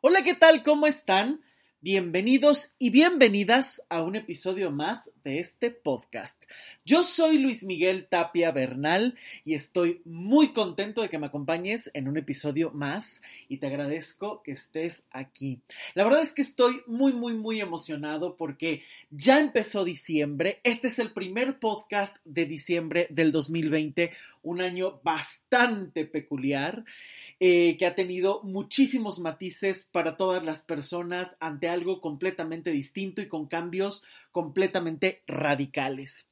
Hola, ¿qué tal? ¿Cómo están? Bienvenidos y bienvenidas a un episodio más de este podcast. Yo soy Luis Miguel Tapia Bernal y estoy muy contento de que me acompañes en un episodio más y te agradezco que estés aquí. La verdad es que estoy muy, muy, muy emocionado porque ya empezó diciembre. Este es el primer podcast de diciembre del 2020, un año bastante peculiar. Eh, que ha tenido muchísimos matices para todas las personas ante algo completamente distinto y con cambios completamente radicales.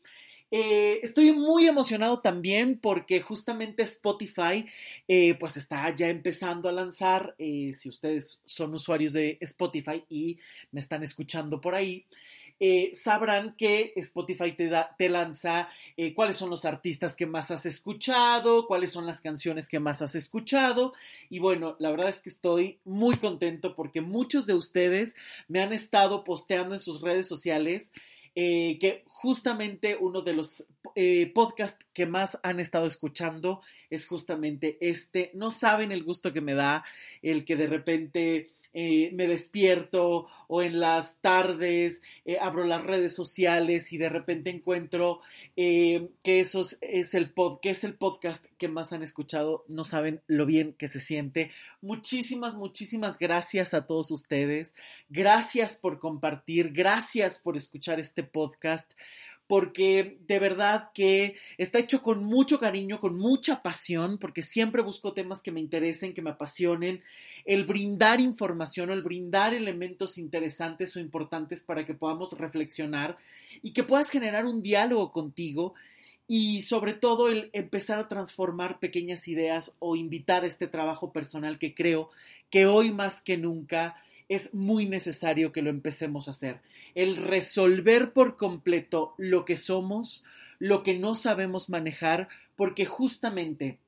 Eh, estoy muy emocionado también porque justamente Spotify eh, pues está ya empezando a lanzar, si ustedes son usuarios de Spotify y me están escuchando por ahí, eh, sabrán que Spotify te, da, te lanza eh, cuáles son los artistas que más has escuchado, cuáles son las canciones que más has escuchado. Y bueno, la verdad es que estoy muy contento porque muchos de ustedes me han estado posteando en sus redes sociales. Eh, que justamente uno de los podcasts que más han estado escuchando es justamente este. No saben el gusto que me da el que de repente eh, me despierto o en las tardes eh, abro las redes sociales y de repente encuentro eh, que eso es, el pod, que es el podcast que más han escuchado. No saben lo bien que se siente. Muchísimas, muchísimas gracias a todos ustedes. Gracias por compartir. Gracias por escuchar este podcast porque de verdad que está hecho con mucho cariño, con mucha pasión, porque siempre busco temas que me interesen, que me apasionen, el brindar información o el brindar elementos interesantes o importantes para que podamos reflexionar y que puedas generar un diálogo contigo y sobre todo el empezar a transformar pequeñas ideas o invitar a este trabajo personal que creo que hoy más que nunca es muy necesario que lo empecemos a hacer. El resolver por completo lo que somos, lo que no sabemos manejar, porque justamente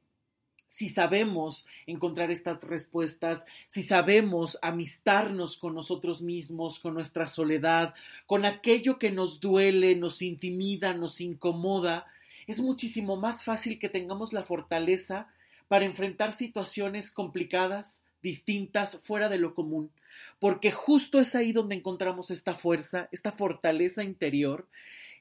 si sabemos encontrar estas respuestas, si sabemos amistarnos con nosotros mismos, con nuestra soledad, con aquello que nos duele, nos intimida, nos incomoda, es muchísimo más fácil que tengamos la fortaleza para enfrentar situaciones complicadas, distintas, fuera de lo común porque justo es ahí donde encontramos esta fuerza, esta fortaleza interior,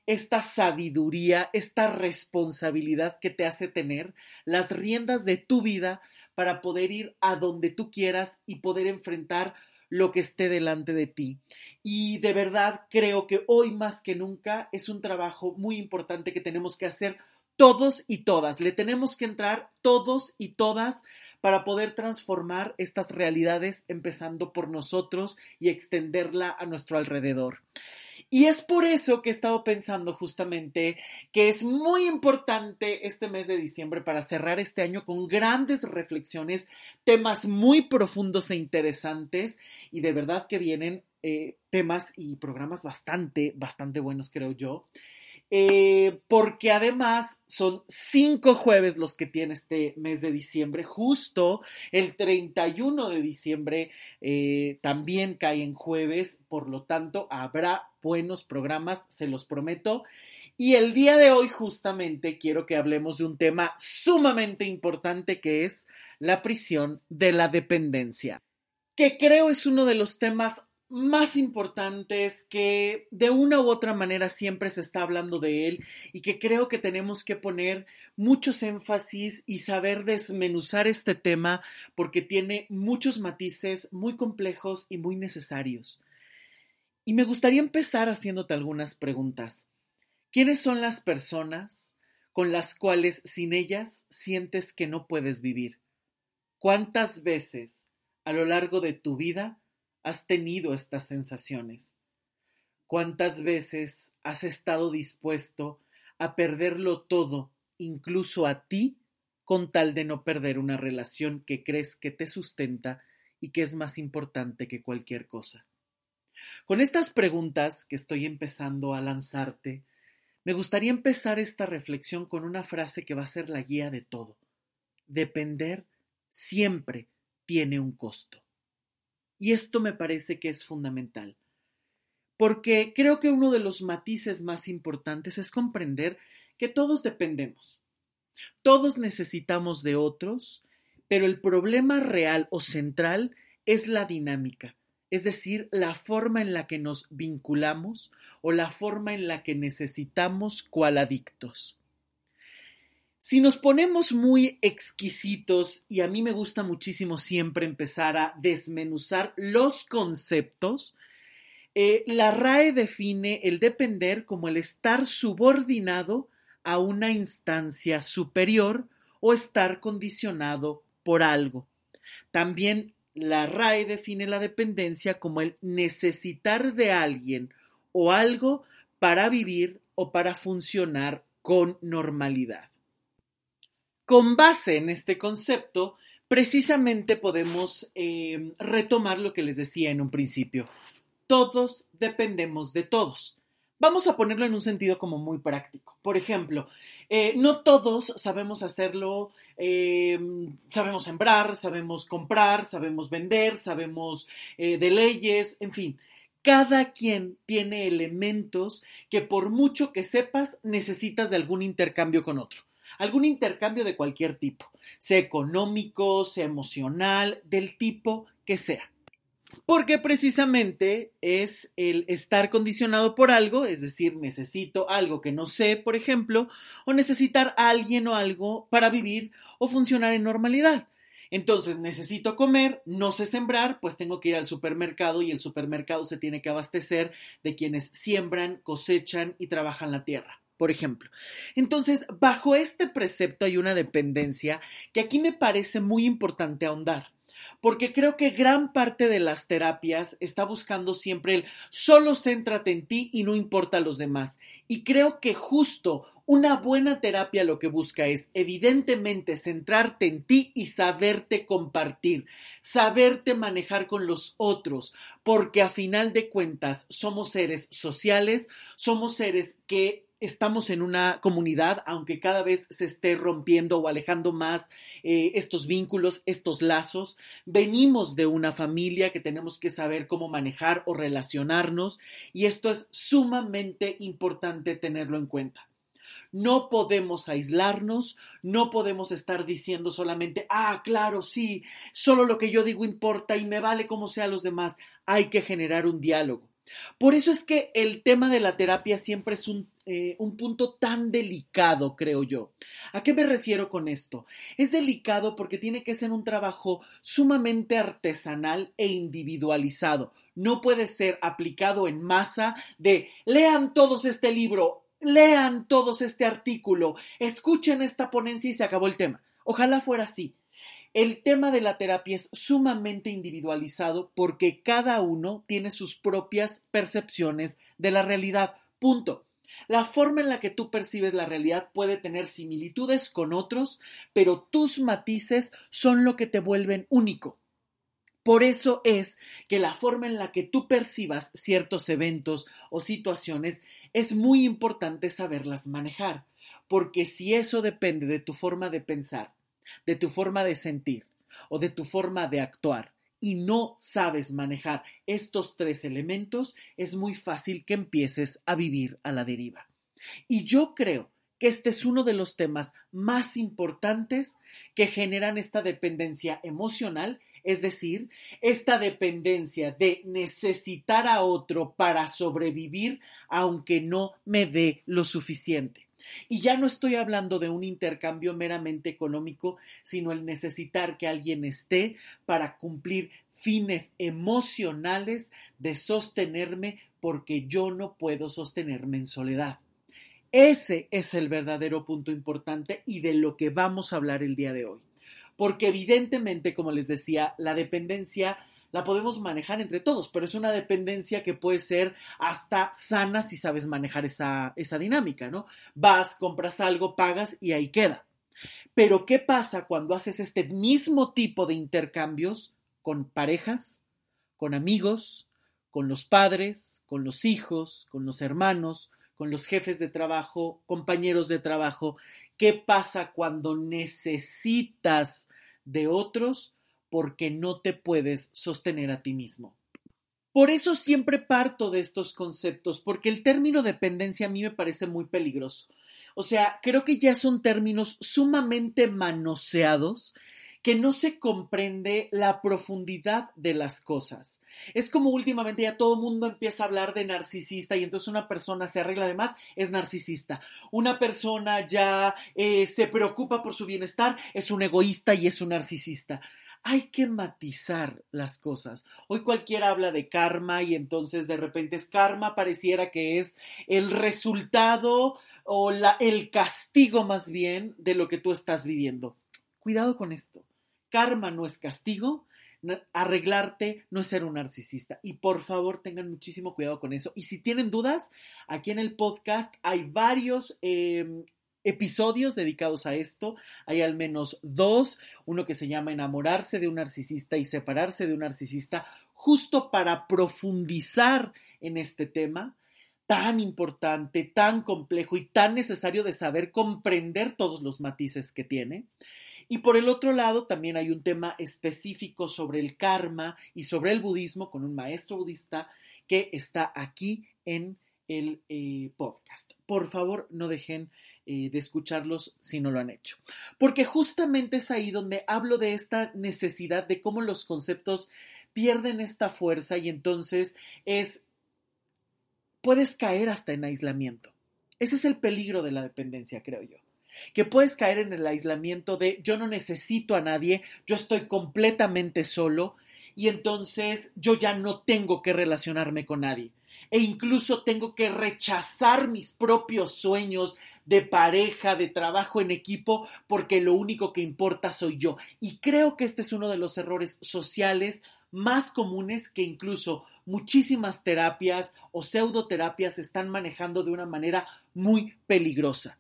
esta sabiduría, esta responsabilidad que te hace tener las riendas de tu vida para poder ir a donde tú quieras y poder enfrentar lo que esté delante de ti. Y de verdad creo que hoy más que nunca es un trabajo muy importante que tenemos que hacer todos y todas. Le tenemos que entrar todos y todas para poder transformar estas realidades empezando por nosotros y extenderla a nuestro alrededor. Y es por eso que he estado pensando justamente que es muy importante este mes de diciembre para cerrar este año con grandes reflexiones, temas muy profundos e interesantes y de verdad que vienen eh, temas y programas bastante, bastante buenos creo yo. Eh, porque además son cinco jueves los que tiene este mes de diciembre, justo el 31 de diciembre eh, también cae en jueves, por lo tanto habrá buenos programas, se los prometo. Y el día de hoy justamente quiero que hablemos de un tema sumamente importante que es la prisión de la dependencia, que creo es uno de los temas más importantes que de una u otra manera siempre se está hablando de él y que creo que tenemos que poner muchos énfasis y saber desmenuzar este tema porque tiene muchos matices muy complejos y muy necesarios. Y me gustaría empezar haciéndote algunas preguntas. ¿Quiénes son las personas con las cuales sin ellas sientes que no puedes vivir? ¿Cuántas veces a lo largo de tu vida has tenido estas sensaciones? ¿Cuántas veces has estado dispuesto a perderlo todo, incluso a ti, con tal de no perder una relación que crees que te sustenta y que es más importante que cualquier cosa? Con estas preguntas que estoy empezando a lanzarte, me gustaría empezar esta reflexión con una frase que va a ser la guía de todo. Depender siempre tiene un costo. Y esto me parece que es fundamental, porque creo que uno de los matices más importantes es comprender que todos dependemos. Todos necesitamos de otros, pero el problema real o central es la dinámica, es decir, la forma en la que nos vinculamos o la forma en la que necesitamos cual adictos. Si nos ponemos muy exquisitos, y a mí me gusta muchísimo siempre empezar a desmenuzar los conceptos, eh, la RAE define el depender como el estar subordinado a una instancia superior o estar condicionado por algo. También la RAE define la dependencia como el necesitar de alguien o algo para vivir o para funcionar con normalidad. Con base en este concepto, precisamente podemos eh, retomar lo que les decía en un principio todos dependemos de todos. Vamos a ponerlo en un sentido como muy práctico. Por ejemplo, eh, no todos sabemos hacerlo, eh, sabemos sembrar, sabemos comprar, sabemos vender, sabemos eh, de leyes, en fin. Cada quien tiene elementos que por mucho que sepas necesitas de algún intercambio con otro. Algún intercambio de cualquier tipo, sea económico, sea emocional, del tipo que sea porque precisamente es el estar condicionado por algo, es decir, necesito algo que no sé, por ejemplo, o necesitar a alguien o algo para vivir o funcionar en normalidad. Entonces necesito comer, no sé sembrar, pues tengo que ir al supermercado y el supermercado se tiene que abastecer de quienes siembran, cosechan y trabajan la tierra por ejemplo. Entonces, bajo este precepto hay una dependencia que aquí me parece muy importante ahondar porque creo que gran parte de las terapias está buscando siempre el solo céntrate en ti y no importa a los demás. Y creo que justo una buena terapia lo que busca es evidentemente centrarte en ti y saberte compartir, saberte manejar con los otros, porque a final de cuentas somos seres sociales, somos seres que estamos en una comunidad, aunque cada vez se esté rompiendo o alejando más eh, estos vínculos, estos lazos, venimos de una familia que tenemos que saber cómo manejar o relacionarnos y esto es sumamente importante tenerlo en cuenta. No podemos aislarnos, no podemos estar diciendo solamente, ah, claro, sí, solo lo que yo digo importa y me vale como sea los demás. Hay que generar un diálogo. Por eso es que el tema de la terapia siempre es un, eh, un, punto tan delicado, creo yo. ¿A qué me refiero con esto? Es delicado porque tiene que ser un trabajo sumamente artesanal e individualizado. No puede ser aplicado en masa de lean todos este libro, lean todos este artículo, escuchen esta ponencia y se acabó el tema. Ojalá fuera así. El tema de la terapia es sumamente individualizado porque cada uno tiene sus propias percepciones de la realidad. Punto. La forma en la que tú percibes la realidad puede tener similitudes con otros, pero tus matices son lo que te vuelven único. Por eso es que la forma en la que tú percibas ciertos eventos o situaciones es muy importante saberlas manejar, porque si eso depende de tu forma de pensar, de tu forma de sentir o de tu forma de actuar y no sabes manejar estos tres elementos, es muy fácil que empieces a vivir a la deriva. Y yo creo que este es uno de los temas más importantes que generan esta dependencia emocional, es decir, esta dependencia de necesitar a otro para sobrevivir aunque no me dé lo suficiente. Y ya no estoy hablando de un intercambio meramente económico, sino el necesitar que alguien esté para cumplir fines emocionales de sostenerme porque yo no puedo sostenerme en soledad. Ese es el verdadero punto importante y de lo que vamos a hablar el día de hoy. Porque evidentemente, como les decía, la dependencia la podemos manejar entre todos, pero es una dependencia que puede ser hasta sana si sabes manejar esa, esa dinámica, ¿no? Vas, compras algo, pagas y ahí queda. Pero ¿qué pasa cuando haces este mismo tipo de intercambios con parejas, con amigos, con los padres, con los hijos, con los hermanos, con los jefes de trabajo, compañeros de trabajo? ¿Qué pasa cuando necesitas de otros porque no te puedes sostener a ti mismo. Por eso siempre parto de estos conceptos, porque el término dependencia a mí me parece muy peligroso. O sea, creo que ya son términos sumamente manoseados que no se comprende la profundidad de las cosas. Es como últimamente ya todo el mundo empieza a hablar de narcisista y entonces una persona se arregla de más, es narcisista. Una persona ya eh, se preocupa por su bienestar, es un egoísta y es un narcisista. Hay que matizar las cosas. Hoy cualquiera habla de karma y entonces de repente es karma, pareciera que es el resultado o el castigo más bien de lo que tú estás viviendo. Cuidado con esto. Karma no es castigo, arreglarte no es ser un narcisista. Y por favor tengan muchísimo cuidado con eso. Y si tienen dudas, aquí en el podcast hay varios em, episodios dedicados a esto. Hay al menos dos. Uno que se llama Enamorarse de un narcisista y separarse de un narcisista, justo para profundizar en este tema tan importante, tan complejo y tan necesario de saber comprender todos los matices que tiene. Y por el otro lado, también hay un tema específico sobre el karma y sobre el budismo con un maestro budista que está aquí en el eh, podcast. Por favor, no dejen de escucharlos si no lo han hecho. Porque justamente es ahí donde hablo de esta necesidad de cómo los conceptos pierden esta fuerza y entonces es, puedes caer hasta en aislamiento. Ese es el peligro de la dependencia, creo yo que puedes caer en el aislamiento de yo no necesito a nadie, yo estoy completamente solo y entonces yo ya no tengo que relacionarme con nadie. E incluso tengo que rechazar mis propios sueños de pareja, de trabajo en equipo, porque lo único que importa soy yo. Y creo que este es uno de los errores sociales más comunes que incluso muchísimas terapias o pseudoterapias están manejando de una manera muy peligrosa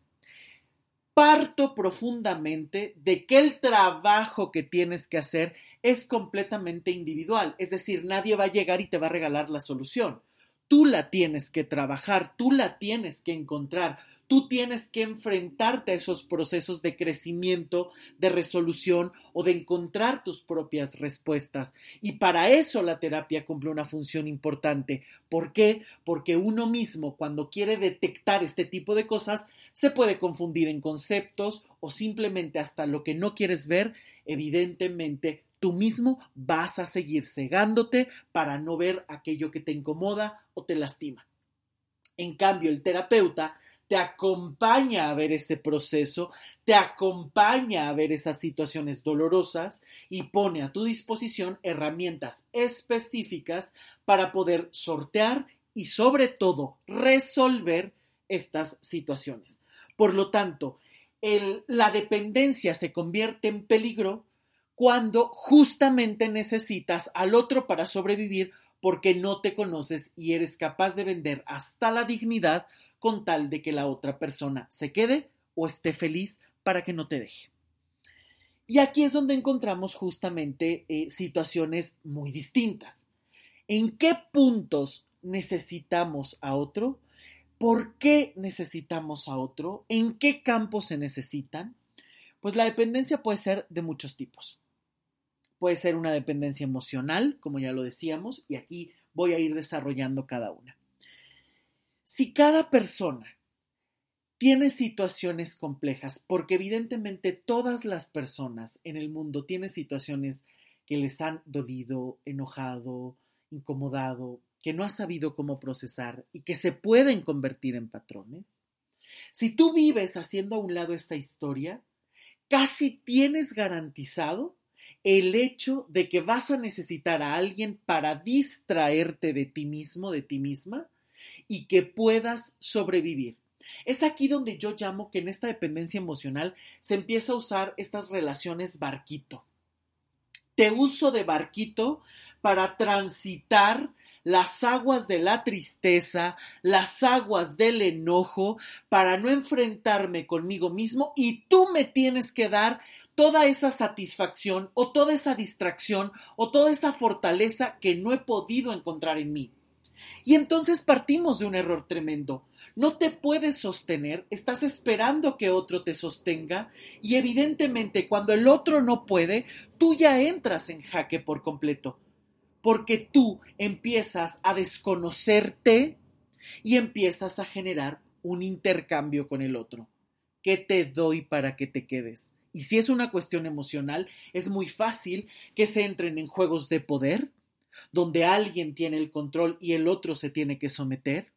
parto profundamente de que el trabajo que tienes que hacer es completamente individual, es decir, nadie va a llegar y te va a regalar la solución. Tú la tienes que trabajar, tú la tienes que encontrar, tú tienes que enfrentarte a esos procesos de crecimiento, de resolución o de encontrar tus propias respuestas. Y para eso la terapia cumple una función importante. ¿Por qué? Porque uno mismo, cuando quiere detectar este tipo de cosas, se puede confundir en conceptos o simplemente hasta lo que no quieres ver, evidentemente tú mismo vas a seguir cegándote para no ver aquello que te incomoda o te lastima. En cambio, el terapeuta te acompaña a ver ese proceso, te acompaña a ver esas situaciones dolorosas y pone a tu disposición herramientas específicas para poder sortear y sobre todo resolver estas situaciones. Por lo tanto, la dependencia se convierte en peligro cuando justamente necesitas al otro para sobrevivir porque no te conoces y eres capaz de vender hasta la dignidad con tal de que la otra persona se quede o esté feliz para que no te deje. Y aquí es donde encontramos justamente eh, situaciones muy distintas. ¿En qué puntos necesitamos a otro? ¿Por qué necesitamos a otro? ¿En qué campos se necesitan? Pues la dependencia puede ser de muchos tipos. Puede ser una dependencia emocional, como ya lo decíamos, y aquí voy a ir desarrollando cada una. Si cada persona tiene situaciones complejas, porque evidentemente todas las personas en el mundo tienen situaciones que les han dolido, enojado, incomodado, que no ha sabido cómo procesar y que se pueden convertir en patrones. Si tú vives haciendo a un lado esta historia, casi tienes garantizado el hecho de que vas a necesitar a alguien para distraerte de ti mismo, de ti misma, y que puedas sobrevivir. Es aquí donde yo llamo que en esta dependencia emocional se empieza a usar estas relaciones barquito. Te uso de barquito para transitar las aguas de la tristeza, las aguas del enojo, para no enfrentarme conmigo mismo y tú me tienes que dar toda esa satisfacción o toda esa distracción o toda esa fortaleza que no he podido encontrar en mí. Y entonces partimos de un error tremendo. No te puedes sostener, estás esperando que otro te sostenga y evidentemente cuando el otro no puede, tú ya entras en jaque por completo porque tú empiezas a desconocerte y empiezas a generar un intercambio con el otro. ¿Qué te doy para que te quedes? Y si es una cuestión emocional, es muy fácil que se entren en juegos de poder, donde alguien tiene el control y el otro se tiene que someter,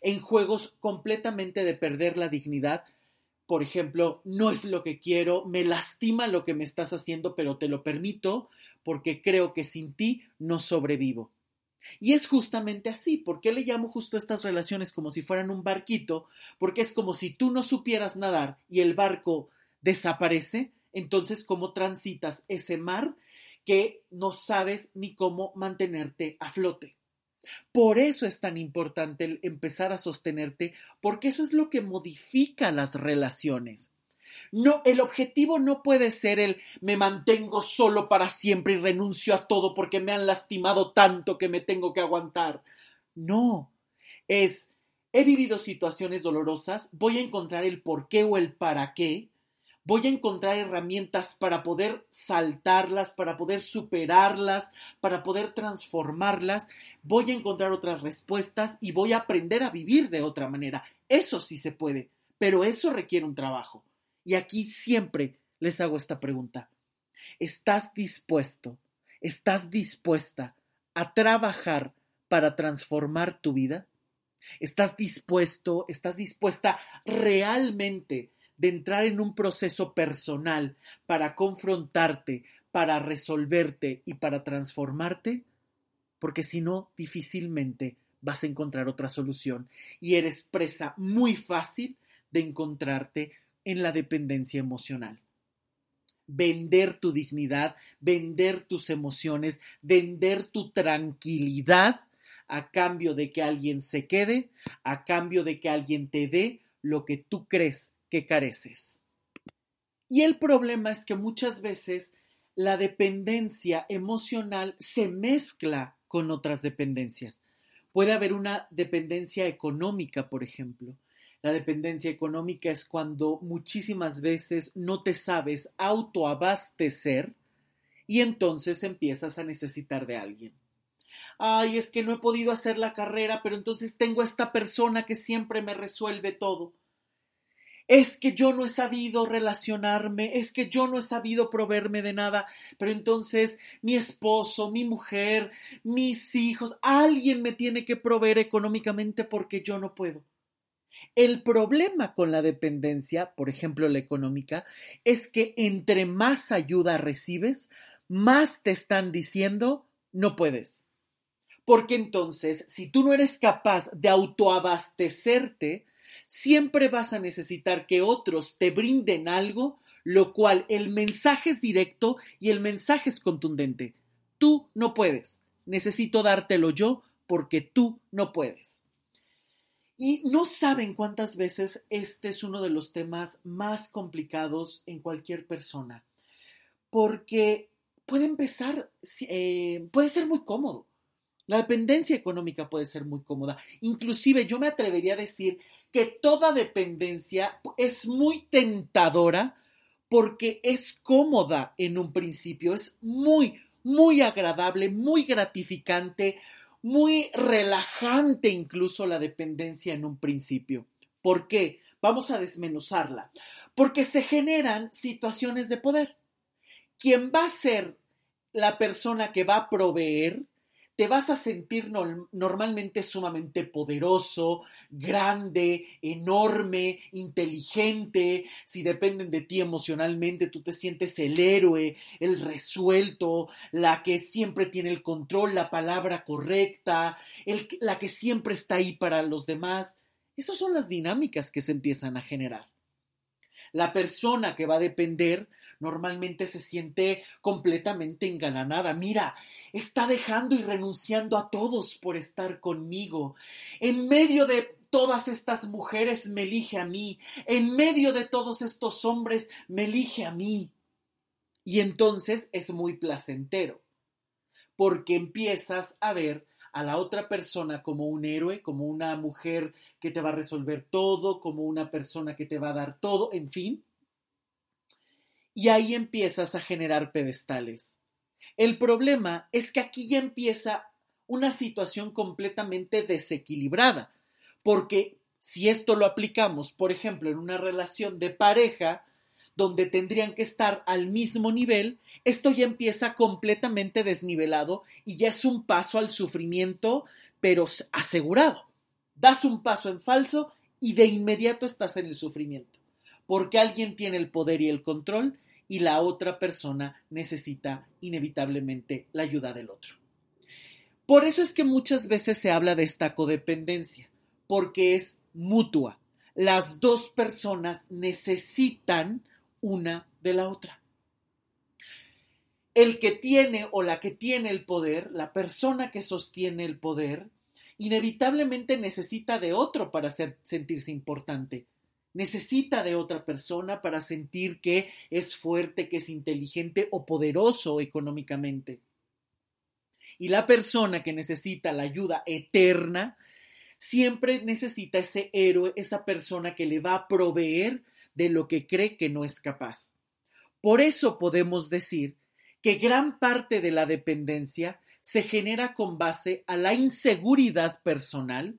en juegos completamente de perder la dignidad, por ejemplo, no es lo que quiero, me lastima lo que me estás haciendo, pero te lo permito porque creo que sin ti no sobrevivo. Y es justamente así. ¿Por qué le llamo justo a estas relaciones como si fueran un barquito? Porque es como si tú no supieras nadar y el barco desaparece. Entonces, ¿cómo transitas ese mar que no sabes ni cómo mantenerte a flote? Por eso es tan importante el empezar a sostenerte, porque eso es lo que modifica las relaciones. No, el objetivo no puede ser el me mantengo solo para siempre y renuncio a todo porque me han lastimado tanto que me tengo que aguantar. No, es he vivido situaciones dolorosas, voy a encontrar el por qué o el para qué, voy a encontrar herramientas para poder saltarlas, para poder superarlas, para poder transformarlas, voy a encontrar otras respuestas y voy a aprender a vivir de otra manera. Eso sí se puede, pero eso requiere un trabajo. Y aquí siempre les hago esta pregunta. ¿Estás dispuesto, estás dispuesta a trabajar para transformar tu vida? ¿Estás dispuesto, estás dispuesta realmente de entrar en un proceso personal para confrontarte, para resolverte y para transformarte? Porque si no, difícilmente vas a encontrar otra solución y eres presa muy fácil de encontrarte en la dependencia emocional. Vender tu dignidad, vender tus emociones, vender tu tranquilidad a cambio de que alguien se quede, a cambio de que alguien te dé lo que tú crees que careces. Y el problema es que muchas veces la dependencia emocional se mezcla con otras dependencias. Puede haber una dependencia económica, por ejemplo. La dependencia económica es cuando muchísimas veces no te sabes autoabastecer y entonces empiezas a necesitar de alguien. Ay, es que no he podido hacer la carrera, pero entonces tengo esta persona que siempre me resuelve todo. Es que yo no he sabido relacionarme, es que yo no he sabido proveerme de nada, pero entonces mi esposo, mi mujer, mis hijos, alguien me tiene que proveer económicamente porque yo no puedo. El problema con la dependencia, por ejemplo la económica, es que entre más ayuda recibes, más te están diciendo no puedes. Porque entonces, si tú no eres capaz de autoabastecerte, siempre vas a necesitar que otros te brinden algo, lo cual el mensaje es directo y el mensaje es contundente. Tú no puedes. Necesito dártelo yo porque tú no puedes. Y no saben cuántas veces este es uno de los temas más complicados en cualquier persona, porque puede empezar, eh, puede ser muy cómodo. La dependencia económica puede ser muy cómoda. Inclusive yo me atrevería a decir que toda dependencia es muy tentadora porque es cómoda en un principio, es muy, muy agradable, muy gratificante, muy relajante incluso la dependencia en un principio. ¿Por qué? Vamos a desmenuzarla. Porque se generan situaciones de poder. Quien va a ser la persona que va a proveer te vas a sentir normalmente sumamente poderoso, grande, enorme, inteligente. Si dependen de ti emocionalmente, tú te sientes el héroe, el resuelto, la que siempre tiene el control, la palabra correcta, la que siempre está ahí para los demás. Esas son las dinámicas que se empiezan a generar. La persona que va a depender normalmente se siente completamente engalanada. Mira, está dejando y renunciando a todos por estar conmigo. En medio de todas estas mujeres me elige a mí. En medio de todos estos hombres me elige a mí. Y entonces es muy placentero, porque empiezas a ver a la otra persona como un héroe, como una mujer que te va a resolver todo, como una persona que te va a dar todo, en fin, y ahí empiezas a generar pedestales. El problema es que aquí ya empieza una situación completamente desequilibrada, porque si esto lo aplicamos, por ejemplo, en una relación de pareja, donde tendrían que estar al mismo nivel, esto ya empieza completamente desnivelado y ya es un paso al sufrimiento, pero asegurado. Das un paso en falso y de inmediato estás en el sufrimiento, porque alguien tiene el poder y el control y la otra persona necesita inevitablemente la ayuda del otro. Por eso es que muchas veces se habla de esta codependencia, porque es mutua. Las dos personas necesitan una de la otra. El que tiene o la que tiene el poder, la persona que sostiene el poder, inevitablemente necesita de otro para sentirse importante. Necesita de otra persona para sentir que es fuerte, que es inteligente o poderoso económicamente. Y la persona que necesita la ayuda eterna siempre necesita ese héroe, esa persona que le va a proveer de lo que cree que no es capaz. Por eso podemos decir que gran parte de la dependencia se genera con base a la inseguridad personal,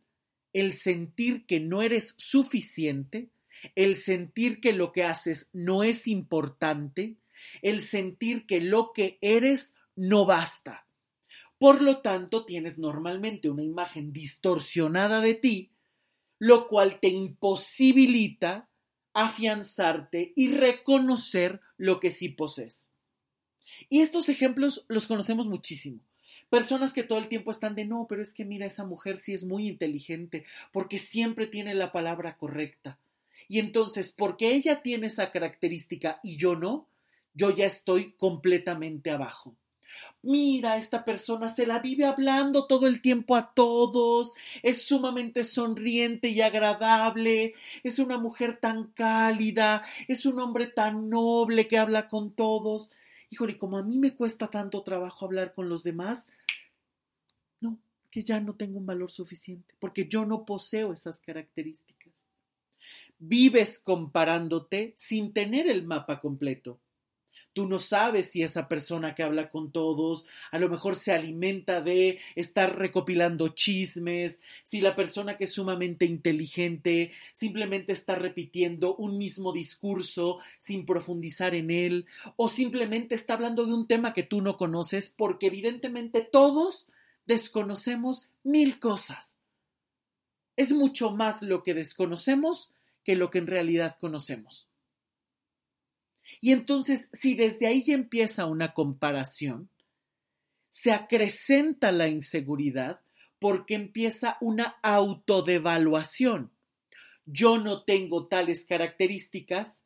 el sentir que no eres suficiente, el sentir que lo que haces no es importante, el sentir que lo que eres no basta. Por lo tanto, tienes normalmente una imagen distorsionada de ti, lo cual te imposibilita afianzarte y reconocer lo que sí posees. Y estos ejemplos los conocemos muchísimo. Personas que todo el tiempo están de no, pero es que mira, esa mujer sí es muy inteligente, porque siempre tiene la palabra correcta. Y entonces, porque ella tiene esa característica y yo no, yo ya estoy completamente abajo mira, esta persona se la vive hablando todo el tiempo a todos, es sumamente sonriente y agradable, es una mujer tan cálida, es un hombre tan noble que habla con todos. Híjole, como a mí me cuesta tanto trabajo hablar con los demás, no, que ya no tengo un valor suficiente, porque yo no poseo esas características. Vives comparándote sin tener el mapa completo. Tú no sabes si esa persona que habla con todos a lo mejor se alimenta de estar recopilando chismes, si la persona que es sumamente inteligente simplemente está repitiendo un mismo discurso sin profundizar en él, o simplemente está hablando de un tema que tú no conoces, porque evidentemente todos desconocemos mil cosas. Es mucho más lo que desconocemos que lo que en realidad conocemos. Y entonces, si desde ahí empieza una comparación, se acrecenta la inseguridad porque empieza una autodevaluación. Yo no tengo tales características,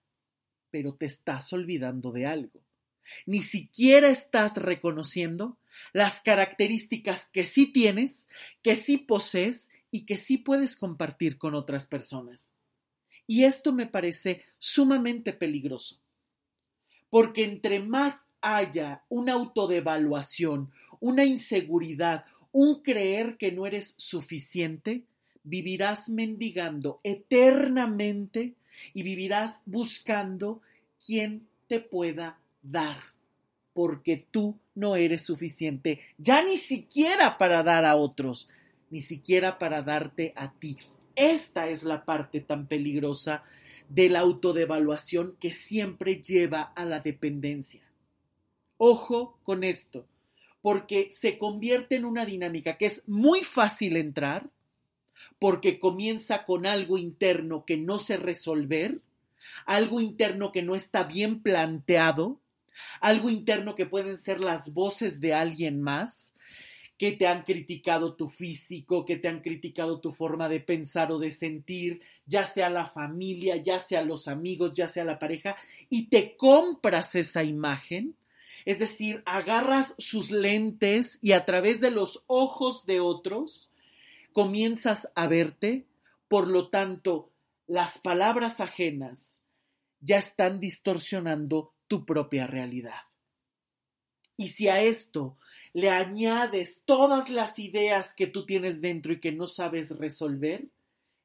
pero te estás olvidando de algo. Ni siquiera estás reconociendo las características que sí tienes, que sí posees y que sí puedes compartir con otras personas. Y esto me parece sumamente peligroso porque entre más haya una autodevaluación, una inseguridad, un creer que no eres suficiente, vivirás mendigando eternamente y vivirás buscando quien te pueda dar, porque tú no eres suficiente, ya ni siquiera para dar a otros, ni siquiera para darte a ti. Esta es la parte tan peligrosa de la autodevaluación que siempre lleva a la dependencia. Ojo con esto, porque se convierte en una dinámica que es muy fácil entrar, porque comienza con algo interno que no se resolver, algo interno que no está bien planteado, algo interno que pueden ser las voces de alguien más, que te han criticado tu físico, que te han criticado tu forma de pensar o de sentir, ya sea la familia, ya sea los amigos, ya sea la pareja, y te compras esa imagen, es decir, agarras sus lentes y a través de los ojos de otros comienzas a verte, por lo tanto, las palabras ajenas ya están distorsionando tu propia realidad. Y si a esto le añades todas las ideas que tú tienes dentro y que no sabes resolver,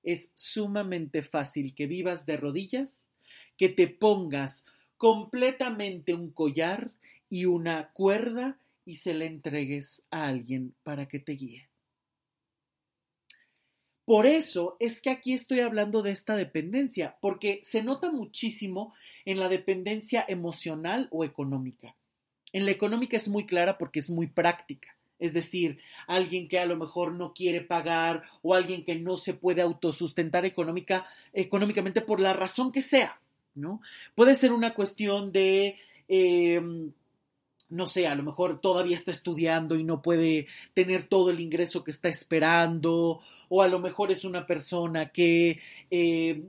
es sumamente fácil que vivas de rodillas, que te pongas completamente un collar y una cuerda y se le entregues a alguien para que te guíe. Por eso es que aquí estoy hablando de esta dependencia, porque se nota muchísimo en la dependencia emocional o económica. En la económica es muy clara porque es muy práctica. Es decir, alguien que a lo mejor no quiere pagar o alguien que no se puede autosustentar económica, económicamente por la razón que sea, ¿no? Puede ser una cuestión de, em, no sé, a lo mejor todavía está estudiando y no puede tener todo el ingreso que está esperando, o a lo mejor es una persona que em,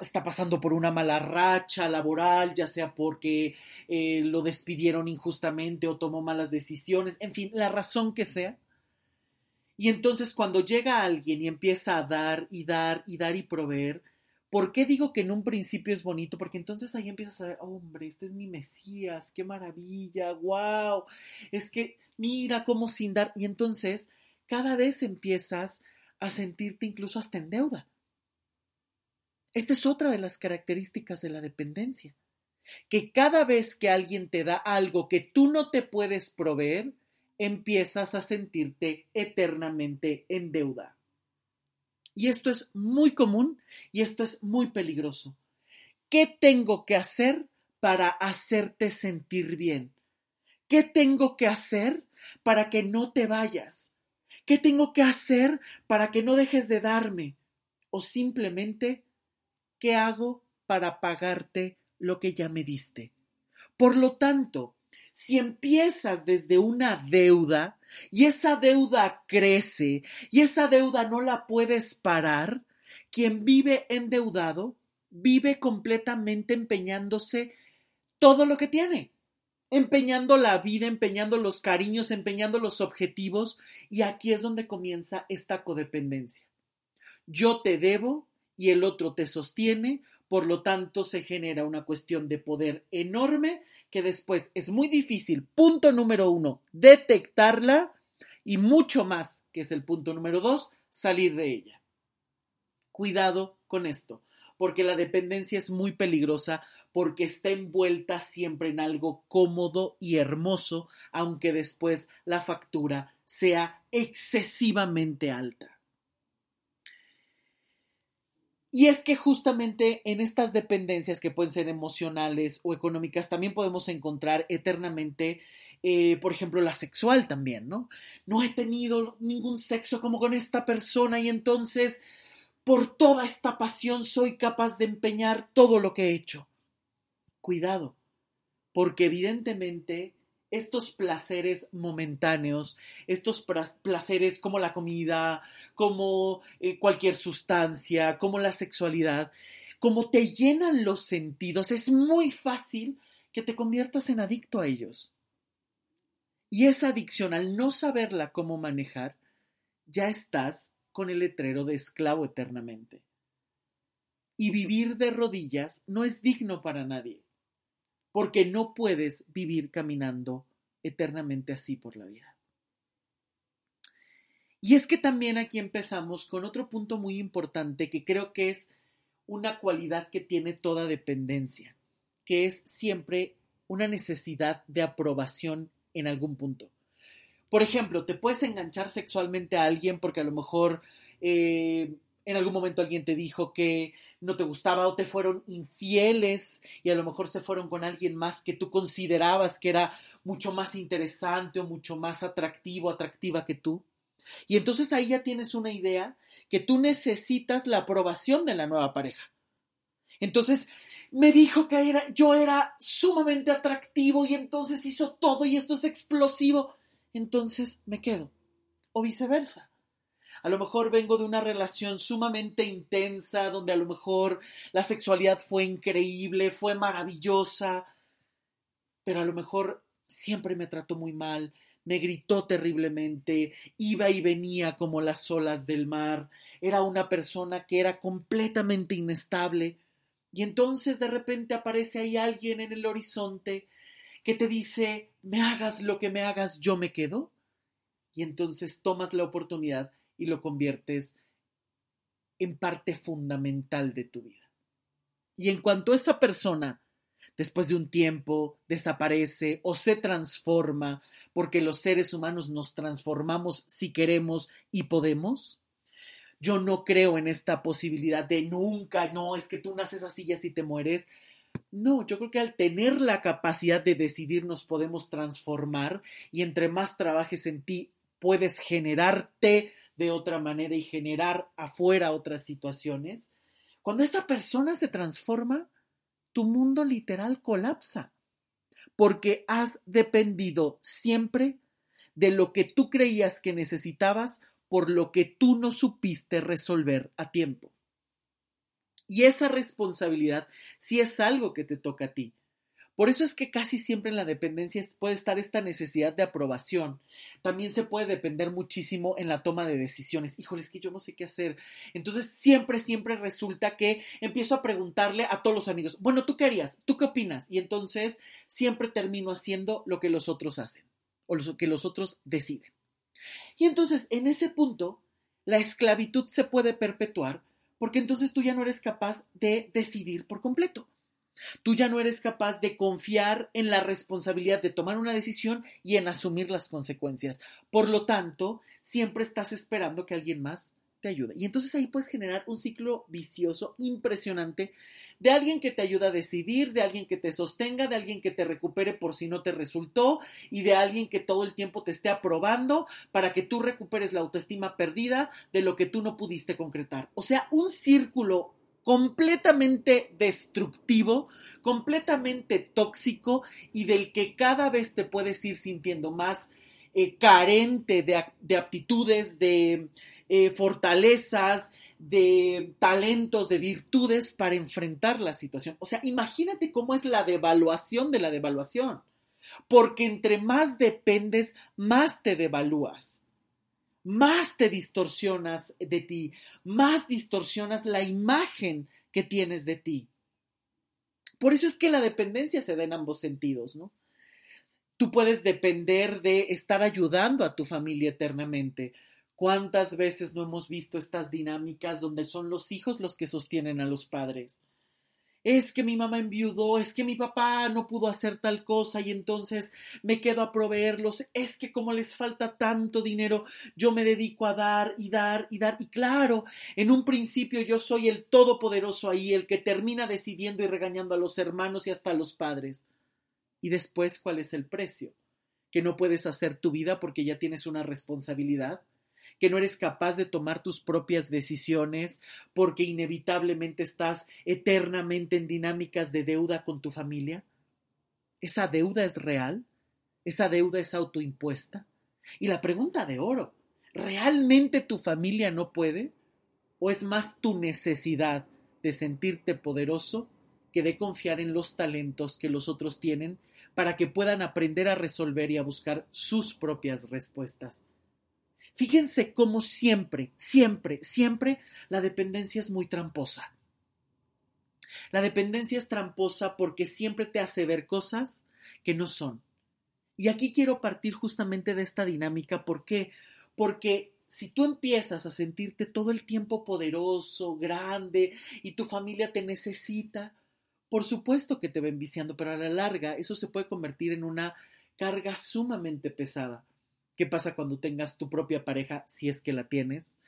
está pasando por una mala racha laboral, ya sea porque eh, lo despidieron injustamente o tomó malas decisiones, en fin, la razón que sea. Y entonces cuando llega alguien y empieza a dar y dar y dar y proveer, ¿por qué digo que en un principio es bonito? Porque entonces ahí empiezas a ver, hombre, este es mi Mesías, qué maravilla, wow, es que mira cómo sin dar. Y entonces cada vez empiezas a sentirte incluso hasta en deuda esta es otra de las características de la dependencia, que cada vez que alguien te da algo que tú no te puedes proveer, empiezas a sentirte eternamente en deuda. Y esto es muy común y esto es muy peligroso. ¿Qué tengo que hacer para hacerte sentir bien? ¿Qué tengo que hacer para que no te vayas? ¿Qué tengo que hacer para que no dejes de darme? O simplemente ¿qué hago para pagarte lo que ya me diste? Por lo tanto, si empiezas desde una deuda y esa deuda crece y esa deuda no la puedes parar, quien vive endeudado vive completamente empeñándose todo lo que tiene, empeñando la vida, empeñando los cariños, empeñando los objetivos y aquí es donde comienza esta codependencia. Yo te debo y el otro te sostiene, por lo tanto se genera una cuestión de poder enorme que después es muy difícil, punto número uno, detectarla y mucho más, que es el punto número dos, salir de ella. Cuidado con esto, porque la dependencia es muy peligrosa porque está envuelta siempre en algo cómodo y hermoso, aunque después la factura sea excesivamente alta. Y es que justamente en estas dependencias que pueden ser emocionales o económicas también podemos encontrar eternamente, eh, por ejemplo, la sexual también, ¿no? No he tenido ningún sexo como con esta persona y entonces por toda esta pasión soy capaz de empeñar todo lo que he hecho. Cuidado, porque evidentemente estos placeres momentáneos, estos placeres como la comida, como eh, cualquier sustancia, como la sexualidad, como te llenan los sentidos, es muy fácil que te conviertas en adicto a ellos. Y esa adicción, al no saberla cómo manejar, ya estás con el letrero de esclavo eternamente. Y vivir de rodillas no es digno para nadie porque no puedes vivir caminando eternamente así por la vida. Y es que también aquí empezamos con otro punto muy importante que creo que es una cualidad que tiene toda dependencia, que es siempre una necesidad de aprobación en algún punto. Por ejemplo, te puedes enganchar sexualmente a alguien porque a lo mejor eh, en algún momento alguien te dijo que no te gustaba o te fueron infieles y a lo mejor se fueron con alguien más que tú considerabas que era mucho más interesante o mucho más atractivo, atractiva que tú. Y entonces ahí ya tienes una idea que tú necesitas la aprobación de la nueva pareja. Entonces me dijo que era, yo era sumamente atractivo y entonces hizo todo y esto es explosivo. Entonces me quedo. O viceversa. A lo mejor vengo de una relación sumamente intensa, donde a lo mejor la sexualidad fue increíble, fue maravillosa, pero a lo mejor siempre me trató muy mal, me gritó terriblemente, iba y venía como las olas del mar, era una persona que era completamente inestable, y entonces de repente aparece ahí alguien en el horizonte que te dice, me hagas lo que me hagas, yo me quedo, y entonces tomas la oportunidad y lo conviertes en parte fundamental de tu vida. Y en cuanto esa persona, después de un tiempo, desaparece o se transforma, porque los seres humanos nos transformamos si queremos y podemos, yo no creo en esta posibilidad de nunca, no, es que tú naces así y así te mueres. No, yo creo que al tener la capacidad de decidir nos podemos transformar y entre más trabajes en ti, puedes generarte de otra manera y generar afuera otras situaciones. Cuando esa persona se transforma, tu mundo literal colapsa, porque has dependido siempre de lo que tú creías que necesitabas por lo que tú no supiste resolver a tiempo. Y esa responsabilidad sí es algo que te toca a ti. Por eso es que casi siempre en la dependencia puede estar esta necesidad de aprobación. También se puede depender muchísimo en la toma de decisiones. Híjole, es que yo no sé qué hacer. Entonces siempre, siempre resulta que empiezo a preguntarle a todos los amigos, bueno, ¿tú qué harías? ¿Tú qué opinas? Y entonces siempre termino haciendo lo que los otros hacen o lo que los otros deciden. Y entonces, en ese punto, la esclavitud se puede perpetuar porque entonces tú ya no eres capaz de decidir por completo. Tú ya no eres capaz de confiar en la responsabilidad de tomar una decisión y en asumir las consecuencias. Por lo tanto, siempre estás esperando que alguien más te ayude. Y entonces ahí puedes generar un ciclo vicioso impresionante de alguien que te ayuda a decidir, de alguien que te sostenga, de alguien que te recupere por si no te resultó y de alguien que todo el tiempo te esté aprobando para que tú recuperes la autoestima perdida de lo que tú no pudiste concretar. O sea, un círculo completamente destructivo, completamente tóxico y del que cada vez te puedes ir sintiendo más eh, carente de, aptitudes, de eh, fortalezas, de talentos, de virtudes para enfrentar la situación. O sea, imagínate cómo es la devaluación de la devaluación. Porque entre más dependes, más te devalúas, más te distorsionas de ti, más distorsionas la imagen que tienes de ti. Por eso es que la dependencia se da en ambos sentidos, ¿no? Tú puedes depender de estar ayudando a tu familia eternamente, ¿Cuántas veces no hemos visto estas dinámicas donde son los hijos los que sostienen a los padres? Es que mi mamá enviudó, es que mi papá no pudo hacer tal cosa y entonces me quedo a proveerlos, es que como les falta tanto dinero, yo me dedico a dar y dar y dar. Y claro, en un principio yo soy el todopoderoso ahí, el que termina decidiendo y regañando a los hermanos y hasta a los padres. Y después, ¿cuál es el precio? Que no puedes hacer tu vida porque ya tienes una responsabilidad que no eres capaz de tomar tus propias decisiones porque inevitablemente estás eternamente en dinámicas de deuda con tu familia? ¿Esa deuda es real? ¿Esa deuda es autoimpuesta? Y la pregunta de oro, ¿realmente tu familia no puede? ¿O es más tu necesidad de sentirte poderoso que de confiar en los talentos que los otros tienen para que puedan aprender a resolver y a buscar sus propias respuestas? Fíjense cómo siempre, siempre, siempre la dependencia es muy tramposa. La dependencia es tramposa porque siempre te hace ver cosas que no son. Y aquí quiero partir justamente de esta dinámica. ¿Por qué? Porque si tú empiezas a sentirte todo el tiempo poderoso, grande, y tu familia te necesita, por supuesto que te va enviciando, pero a la larga eso se puede convertir en una carga sumamente pesada. ¿Qué pasa cuando tengas tu propia pareja, si es que la tienes?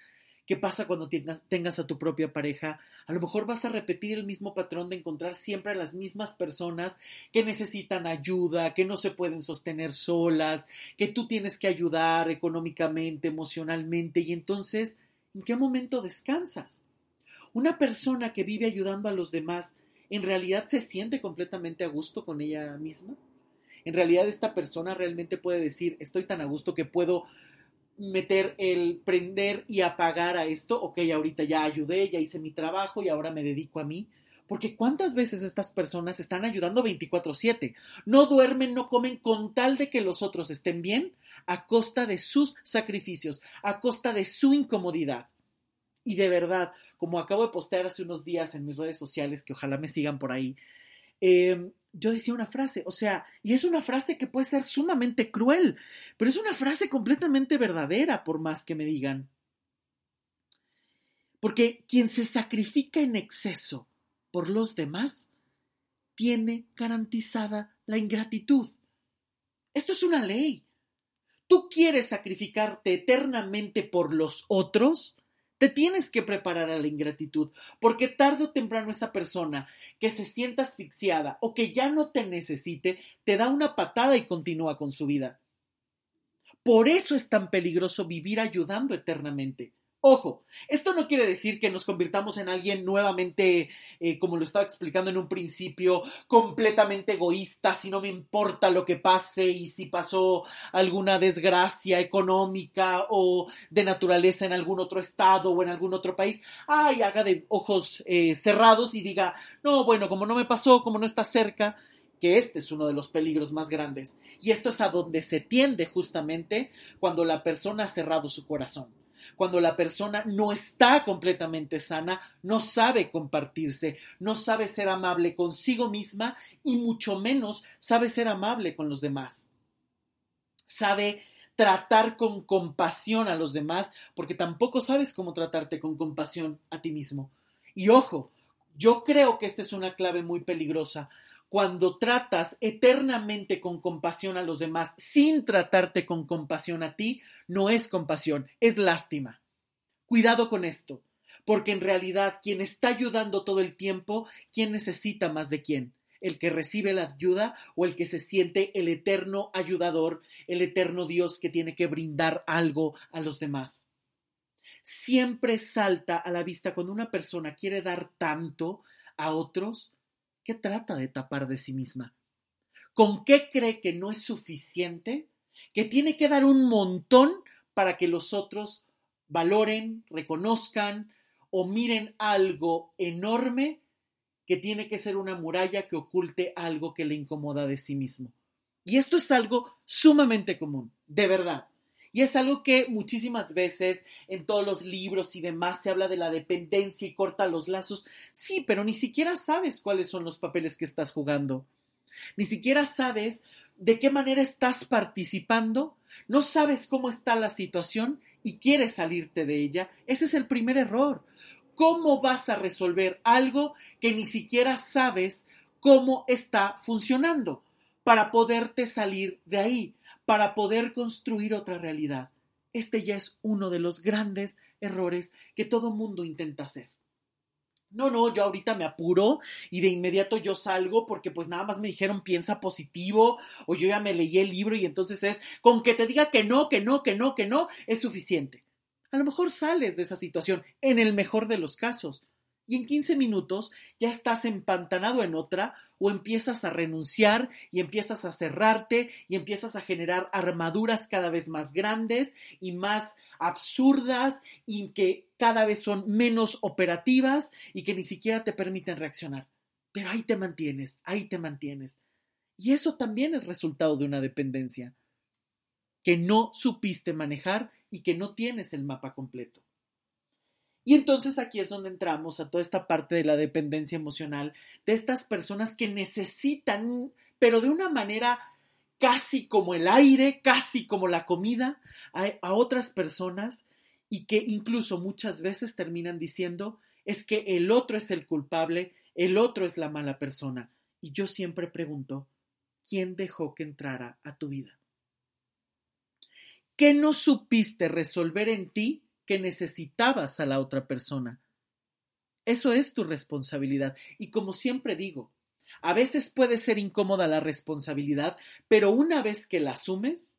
¿Qué pasa cuando tengas, a tu propia pareja? A lo mejor vas a repetir el mismo patrón de encontrar siempre a las mismas personas que necesitan ayuda, que no se pueden sostener solas, que tú tienes que ayudar económicamente, emocionalmente, y entonces, ¿en qué momento descansas? Una persona que vive ayudando a los demás, ¿en realidad se siente completamente a gusto con ella misma? En realidad esta persona realmente puede decir, estoy tan a gusto que puedo meter el prender y apagar a esto, ok, ahorita ya ayudé, ya hice mi trabajo y ahora me dedico a mí. Porque cuántas veces estas personas están ayudando 24/7, no duermen, no comen con tal de que los otros estén bien a costa de sus sacrificios, a costa de su incomodidad. Y de verdad, como acabo de postear hace unos días en mis redes sociales, que ojalá me sigan por ahí, eh, yo decía una frase, o sea, y es una frase que puede ser sumamente cruel, pero es una frase completamente verdadera, por más que me digan. Porque quien se sacrifica en exceso por los demás, tiene garantizada la ingratitud. Esto es una ley. ¿Tú quieres sacrificarte eternamente por los otros? Te tienes que preparar a la ingratitud, porque tarde o temprano esa persona que se sienta asfixiada o que ya no te necesite, te da una patada y continúa con su vida. Por eso es tan peligroso vivir ayudando eternamente. Ojo, esto no quiere decir que nos convirtamos en alguien nuevamente, eh, como lo estaba explicando en un principio, completamente egoísta, si no me importa lo que pase y si pasó alguna desgracia económica o de naturaleza en algún otro estado o en algún otro país, ay, haga de ojos eh, cerrados y diga, no, bueno, como no me pasó, como no está cerca, que este es uno de los peligros más grandes. Y esto es a donde se tiende justamente cuando la persona ha cerrado su corazón cuando la persona no está completamente sana, no sabe compartirse, no sabe ser amable consigo misma y mucho menos sabe ser amable con los demás. Sabe tratar con compasión a los demás porque tampoco sabes cómo tratarte con compasión a ti mismo. Y ojo, yo creo que esta es una clave muy peligrosa cuando tratas eternamente con compasión a los demás sin tratarte con compasión a ti, no es compasión, es lástima. Cuidado con esto, porque en realidad quien está ayudando todo el tiempo, ¿quién necesita más de quién? ¿El que recibe la ayuda o el que se siente el eterno ayudador, el eterno Dios que tiene que brindar algo a los demás? Siempre salta a la vista cuando una persona quiere dar tanto a otros, ¿Qué trata de tapar de sí misma? ¿Con qué cree que no es suficiente? Que tiene que dar un montón para que los otros valoren, reconozcan o miren algo enorme que tiene que ser una muralla que oculte algo que le incomoda de sí mismo. Y esto es algo sumamente común, de verdad. Y es algo que muchísimas veces en todos los libros y demás se habla de la dependencia y corta los lazos. Sí, pero ni siquiera sabes cuáles son los papeles que estás jugando. Ni siquiera sabes de qué manera estás participando. No sabes cómo está la situación y quieres salirte de ella. Ese es el primer error. ¿Cómo vas a resolver algo que ni siquiera sabes cómo está funcionando para poderte salir de ahí? Para poder construir otra realidad. Este ya es uno de los grandes errores que todo mundo intenta hacer. No, no, yo ahorita me apuro y de inmediato yo salgo porque pues nada más me dijeron piensa positivo o yo ya me leí el libro y entonces es con que te diga que no, que no, que no, que no, es suficiente. A lo mejor sales de esa situación en el mejor de los casos, y en 15 minutos ya estás empantanado en otra o empiezas a renunciar y empiezas a cerrarte y empiezas a generar armaduras cada vez más grandes y más absurdas y que cada vez son menos operativas y que ni siquiera te permiten reaccionar. Pero ahí te mantienes, ahí te mantienes. Y eso también es resultado de una dependencia que no supiste manejar y que no tienes el mapa completo. Y entonces aquí es donde entramos a toda esta parte de la dependencia emocional, de estas personas que necesitan, pero de una manera casi como el aire, casi como la comida, a, otras personas y que incluso muchas veces terminan diciendo es que el otro es el culpable, el otro es la mala persona. Y yo siempre pregunto, ¿quién dejó que entrara a tu vida? ¿Qué no supiste resolver en ti que necesitabas a la otra persona. Eso es tu responsabilidad. Y como siempre digo, a veces puede ser incómoda la responsabilidad, pero una vez que la asumes,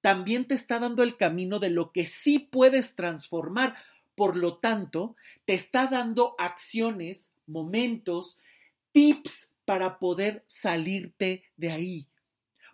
también te está dando el camino de lo que sí puedes transformar. Por lo tanto, te está dando acciones, momentos, tips para poder salirte de ahí.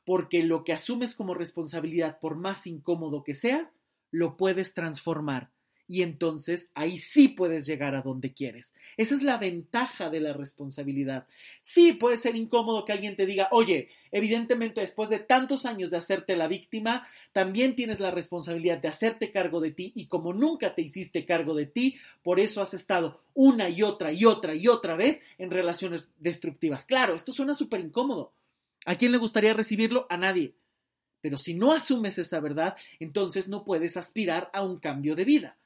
Porque lo que asumes como responsabilidad, por más incómodo que sea, lo puedes transformar y entonces ahí sí puedes llegar a donde quieres. Esa es la ventaja de la responsabilidad. Sí, puede ser incómodo que alguien te diga, oye, evidentemente después de tantos años de hacerte la víctima, también tienes la responsabilidad de hacerte cargo de ti y como nunca te hiciste cargo de ti, por eso has estado una y otra y otra y otra vez en relaciones destructivas. Claro, esto suena súper incómodo. ¿A quién le gustaría recibirlo? A nadie. Pero si no asumes esa verdad, entonces no puedes aspirar a un cambio de vida,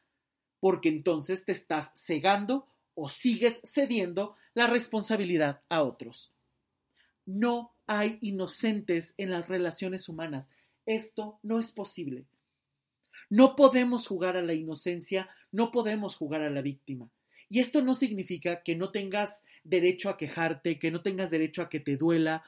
porque entonces te estás cegando o sigues cediendo la responsabilidad a otros. No hay inocentes en las relaciones humanas. Esto no es posible. No podemos jugar a la inocencia, no podemos jugar a la víctima. Y esto no significa que no tengas derecho a quejarte, que no tengas derecho a que te duela,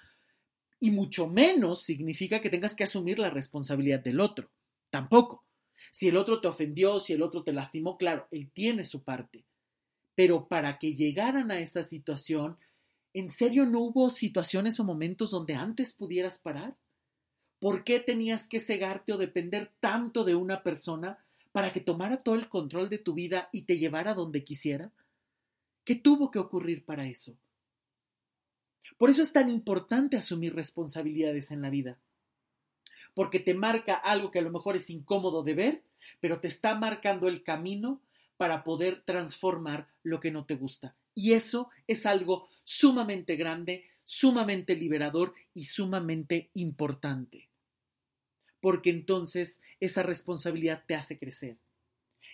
y mucho menos significa que tengas que asumir la responsabilidad del otro. Tampoco. Si el otro te ofendió, si el otro te lastimó, claro, él tiene su parte. Pero para que llegaran a esa situación, ¿en serio no hubo situaciones o momentos donde antes pudieras parar? ¿Por qué tenías que cegarte o depender tanto de una persona para que tomara todo el control de tu vida y te llevara donde quisiera? ¿Qué tuvo que ocurrir para eso? Por eso es tan importante asumir responsabilidades en la vida porque te marca algo que a lo mejor es incómodo de ver, pero te está marcando el camino para poder transformar lo que no te gusta. Y eso es algo sumamente grande, sumamente liberador y sumamente importante. Porque entonces esa responsabilidad te hace crecer.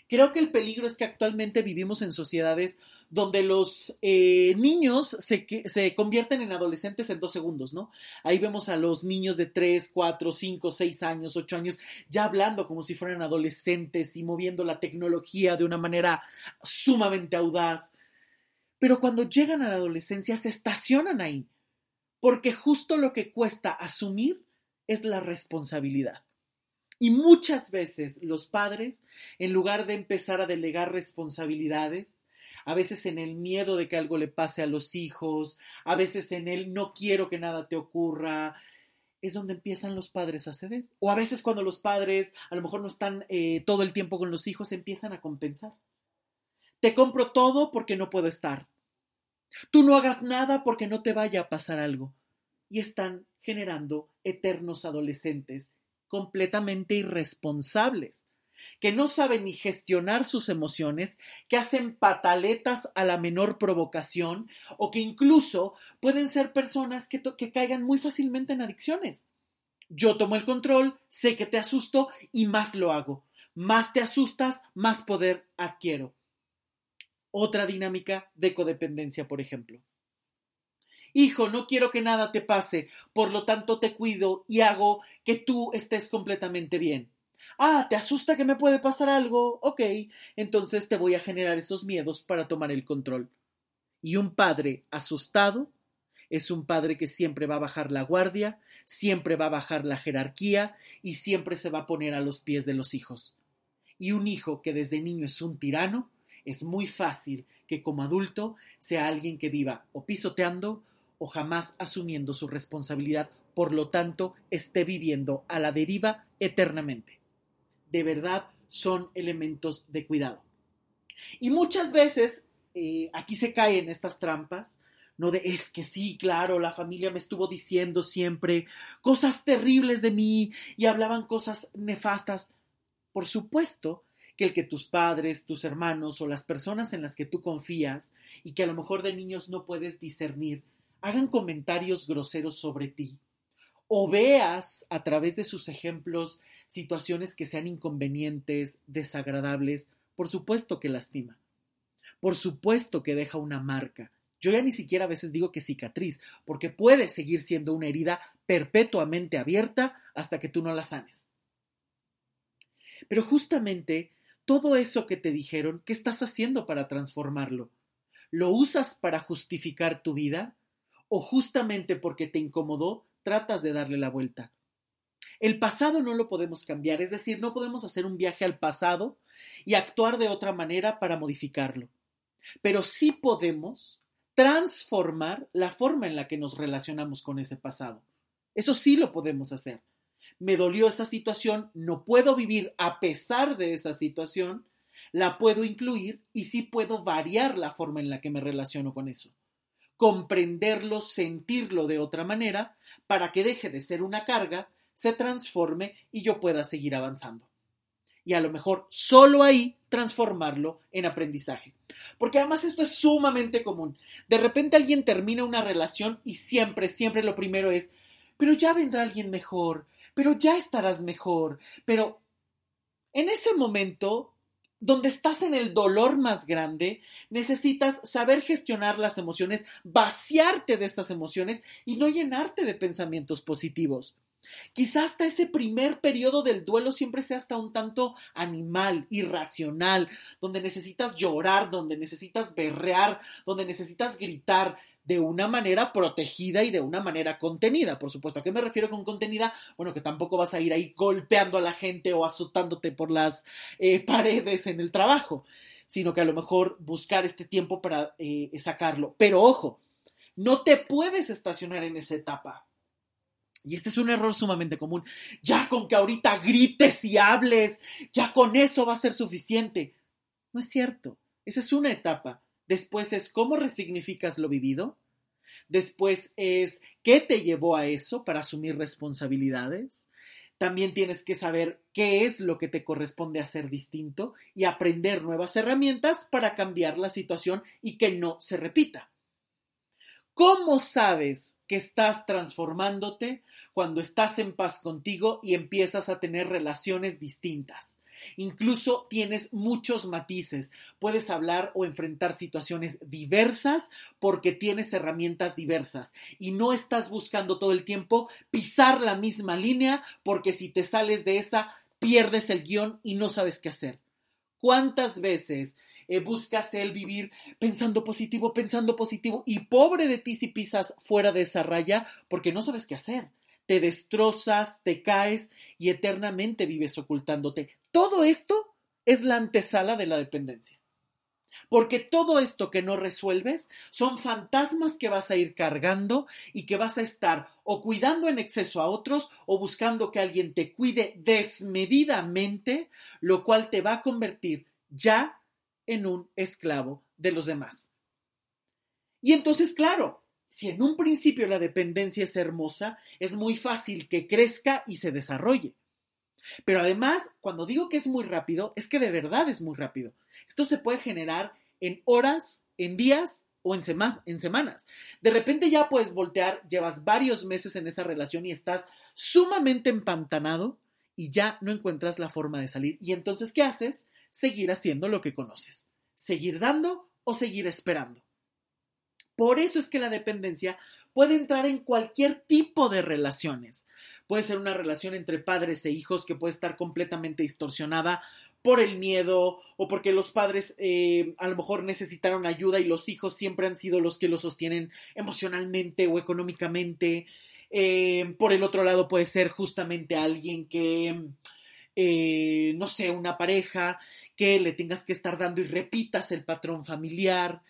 Creo que el peligro es que actualmente vivimos en sociedades donde los eh, niños se, se, convierten en adolescentes en dos segundos, ¿no? Ahí vemos a los niños de 3, 4, 5, 6 años, 8 años, ya hablando como si fueran adolescentes y moviendo la tecnología de una manera sumamente audaz. Pero cuando llegan a la adolescencia se estacionan ahí, porque justo lo que cuesta asumir es la responsabilidad. Y muchas veces los padres, en lugar de empezar a delegar responsabilidades, a veces en el miedo de que algo le pase a los hijos, a veces en el no quiero que nada te ocurra, es donde empiezan los padres a ceder. O a veces cuando los padres a lo mejor no están eh, todo el tiempo con los hijos, empiezan a compensar. Te compro todo porque no puedo estar. Tú no hagas nada porque no te vaya a pasar algo. Y están generando eternos adolescentes completamente irresponsables, que no saben ni gestionar sus emociones, que hacen pataletas a la menor provocación o que incluso pueden ser personas que, que caigan muy fácilmente en adicciones. Yo tomo el control, sé que te asusto y más lo hago. Más te asustas, más poder adquiero. Otra dinámica de codependencia, por ejemplo. Hijo, no quiero que nada te pase, por lo tanto te cuido y hago que tú estés completamente bien. Ah, ¿te asusta que me puede pasar algo? Ok, entonces te voy a generar esos miedos para tomar el control. Y un padre asustado es un padre que siempre va a bajar la guardia, siempre va a bajar la jerarquía y siempre se va a poner a los pies de los hijos. Y un hijo que desde niño es un tirano, es muy fácil que como adulto sea alguien que viva o pisoteando o jamás asumiendo su responsabilidad, por lo tanto esté viviendo a la deriva eternamente. De verdad son elementos de cuidado. Y muchas veces eh, aquí se caen estas trampas, no de es que sí, claro, la familia me estuvo diciendo siempre cosas terribles de mí y hablaban cosas nefastas. Por supuesto que el que tus padres, tus hermanos o las personas en las que tú confías y que a lo mejor de niños no puedes discernir hagan comentarios groseros sobre ti o veas a través de sus ejemplos situaciones que sean inconvenientes, desagradables, por supuesto que lastima. Por supuesto que deja una marca. Yo ya ni siquiera a veces digo que cicatriz, porque puede seguir siendo una herida perpetuamente abierta hasta que tú no la sanes. Pero justamente todo eso que te dijeron, ¿qué estás haciendo para transformarlo? ¿Lo usas para justificar tu vida? O justamente porque te incomodó, tratas de darle la vuelta. El pasado no lo podemos cambiar, es decir, no podemos hacer un viaje al pasado y actuar de otra manera para modificarlo. Pero sí podemos transformar la forma en la que nos relacionamos con ese pasado. Eso sí lo podemos hacer. Me dolió esa situación, no puedo vivir a pesar de esa situación, la puedo incluir y sí puedo variar la forma en la que me relaciono con eso comprenderlo, sentirlo de otra manera, para que deje de ser una carga, se transforme y yo pueda seguir avanzando. Y a lo mejor solo ahí transformarlo en aprendizaje. Porque además esto es sumamente común. De repente alguien termina una relación y siempre, siempre lo primero es, pero ya vendrá alguien mejor, pero ya estarás mejor, pero en ese momento donde estás en el dolor más grande, necesitas saber gestionar las emociones, vaciarte de estas emociones y no llenarte de pensamientos positivos. Quizás hasta ese primer periodo del duelo siempre sea hasta un tanto animal, irracional, donde necesitas llorar, donde necesitas berrear, donde necesitas gritar de una manera protegida y de una manera contenida. Por supuesto, ¿a qué me refiero con contenida? Bueno, que tampoco vas a ir ahí golpeando a la gente o azotándote por las eh, paredes en el trabajo, sino que a lo mejor buscar este tiempo para eh, sacarlo. Pero ojo, no te puedes estacionar en esa etapa. Y este es un error sumamente común. Ya con que ahorita grites y hables, ya con eso va a ser suficiente. No es cierto. Esa es una etapa. Después es cómo resignificas lo vivido. Después es qué te llevó a eso para asumir responsabilidades. También tienes que saber qué es lo que te corresponde hacer distinto y aprender nuevas herramientas para cambiar la situación y que no se repita. ¿Cómo sabes que estás transformándote? cuando estás en paz contigo y empiezas a tener relaciones distintas. Incluso tienes muchos matices. Puedes hablar o enfrentar situaciones diversas porque tienes herramientas diversas y no estás buscando todo el tiempo pisar la misma línea porque si te sales de esa pierdes el guion y no sabes qué hacer. ¿Cuántas veces eh, buscas el vivir pensando positivo, pensando positivo y pobre de ti si pisas fuera de esa raya porque no sabes qué hacer? te destrozas, te caes y eternamente vives ocultándote. Todo esto es la antesala de la dependencia. Porque todo esto que no resuelves son fantasmas que vas a ir cargando y que vas a estar o cuidando en exceso a otros o buscando que alguien te cuide desmedidamente, lo cual te va a convertir ya en un esclavo de los demás. Y entonces, claro, si en un principio la dependencia es hermosa, es muy fácil que crezca y se desarrolle. Pero además, cuando digo que es muy rápido, es que de verdad es muy rápido. Esto se puede generar en horas, en días o en, semanas. De repente ya puedes voltear, llevas varios meses en esa relación y estás sumamente empantanado y ya no encuentras la forma de salir. Y entonces, ¿qué haces? Seguir haciendo lo que conoces. Seguir dando o seguir esperando. Por eso es que la dependencia puede entrar en cualquier tipo de relaciones. Puede ser una relación entre padres e hijos que puede estar completamente distorsionada por el miedo o porque los padres eh, a lo mejor necesitaron ayuda y los hijos siempre han sido los que lo sostienen emocionalmente o económicamente. Eh, por el otro lado puede ser justamente alguien que, eh, no sé, una pareja que le tengas que estar dando y repitas el patrón familiar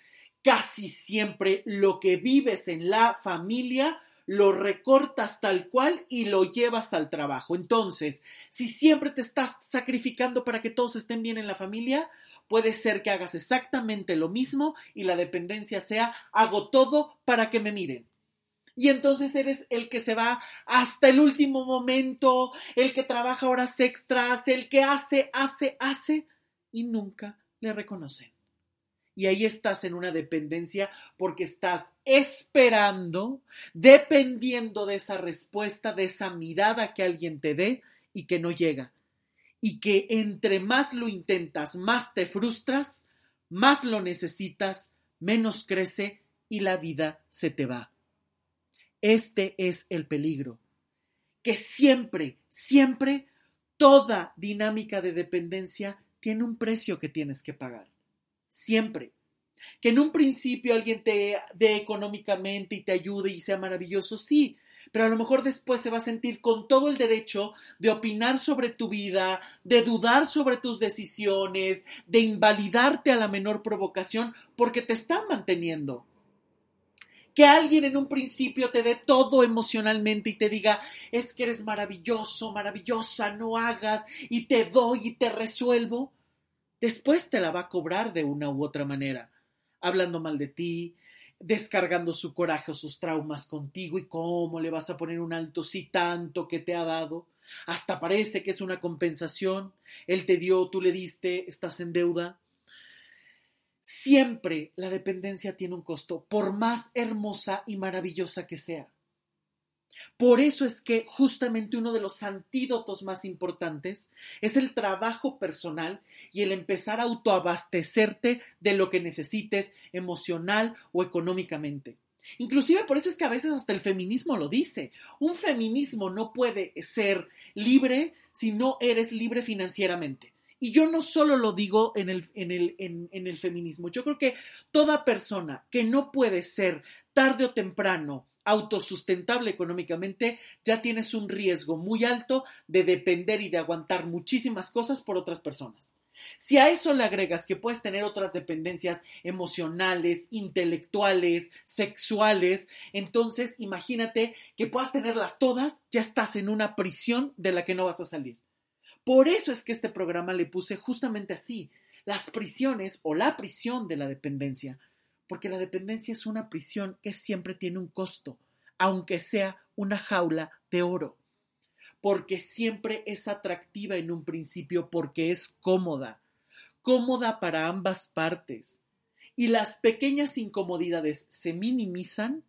casi siempre lo que vives en la familia lo recortas tal cual y lo llevas al trabajo. Entonces, si siempre te estás sacrificando para que todos estén bien en la familia, puede ser que hagas exactamente lo mismo y la dependencia sea hago todo para que me miren. Y entonces eres el que se va hasta el último momento, el que trabaja horas extras, el que hace, hace, hace y nunca le reconocen y ahí estás en una dependencia porque estás esperando, dependiendo de esa respuesta, de esa mirada que alguien te dé y que no llega. Y que entre más lo intentas, más te frustras, más lo necesitas, menos crece y la vida se te va. Este es el peligro, que siempre, siempre, toda dinámica de dependencia tiene un precio que tienes que pagar siempre. Que en un principio alguien te dé económicamente y te ayude y sea maravilloso, sí, pero a lo mejor después se va a sentir con todo el derecho de opinar sobre tu vida, de dudar sobre tus decisiones, de invalidarte a la menor provocación, porque te está manteniendo. Que alguien en un principio te dé todo emocionalmente y te diga, es que eres maravilloso, maravillosa, no hagas, y te doy y te resuelvo, después te la va a cobrar de una u otra manera, hablando mal de ti, descargando su coraje o sus traumas contigo y cómo le vas a poner un alto si tanto que te ha dado. Hasta parece que es una compensación. Él te dio, tú le diste, estás en deuda. Siempre la dependencia tiene un costo, por más hermosa y maravillosa que sea. Por eso es que justamente uno de los antídotos más importantes es el trabajo personal y el empezar a autoabastecerte de lo que necesites emocional o económicamente. Inclusive por eso es que a veces hasta el feminismo lo dice. Un feminismo no puede ser libre si no eres libre financieramente. Y yo no solo lo digo en el, en, el, en, el, feminismo, yo creo que toda persona que no puede ser tarde o temprano autosustentable económicamente, ya tienes un riesgo muy alto de depender y de aguantar muchísimas cosas por otras personas. Si a eso le agregas que puedes tener otras dependencias emocionales, intelectuales, sexuales, entonces imagínate que puedas tenerlas todas, ya estás en una prisión de la que no vas a salir. Por eso es que este programa le puse justamente así, las prisiones o la prisión de la dependencia, porque la dependencia es una prisión que siempre tiene un costo, aunque sea una jaula de oro porque siempre es atractiva en un principio porque es cómoda, cómoda para ambas partes. Y las pequeñas incomodidades se minimizan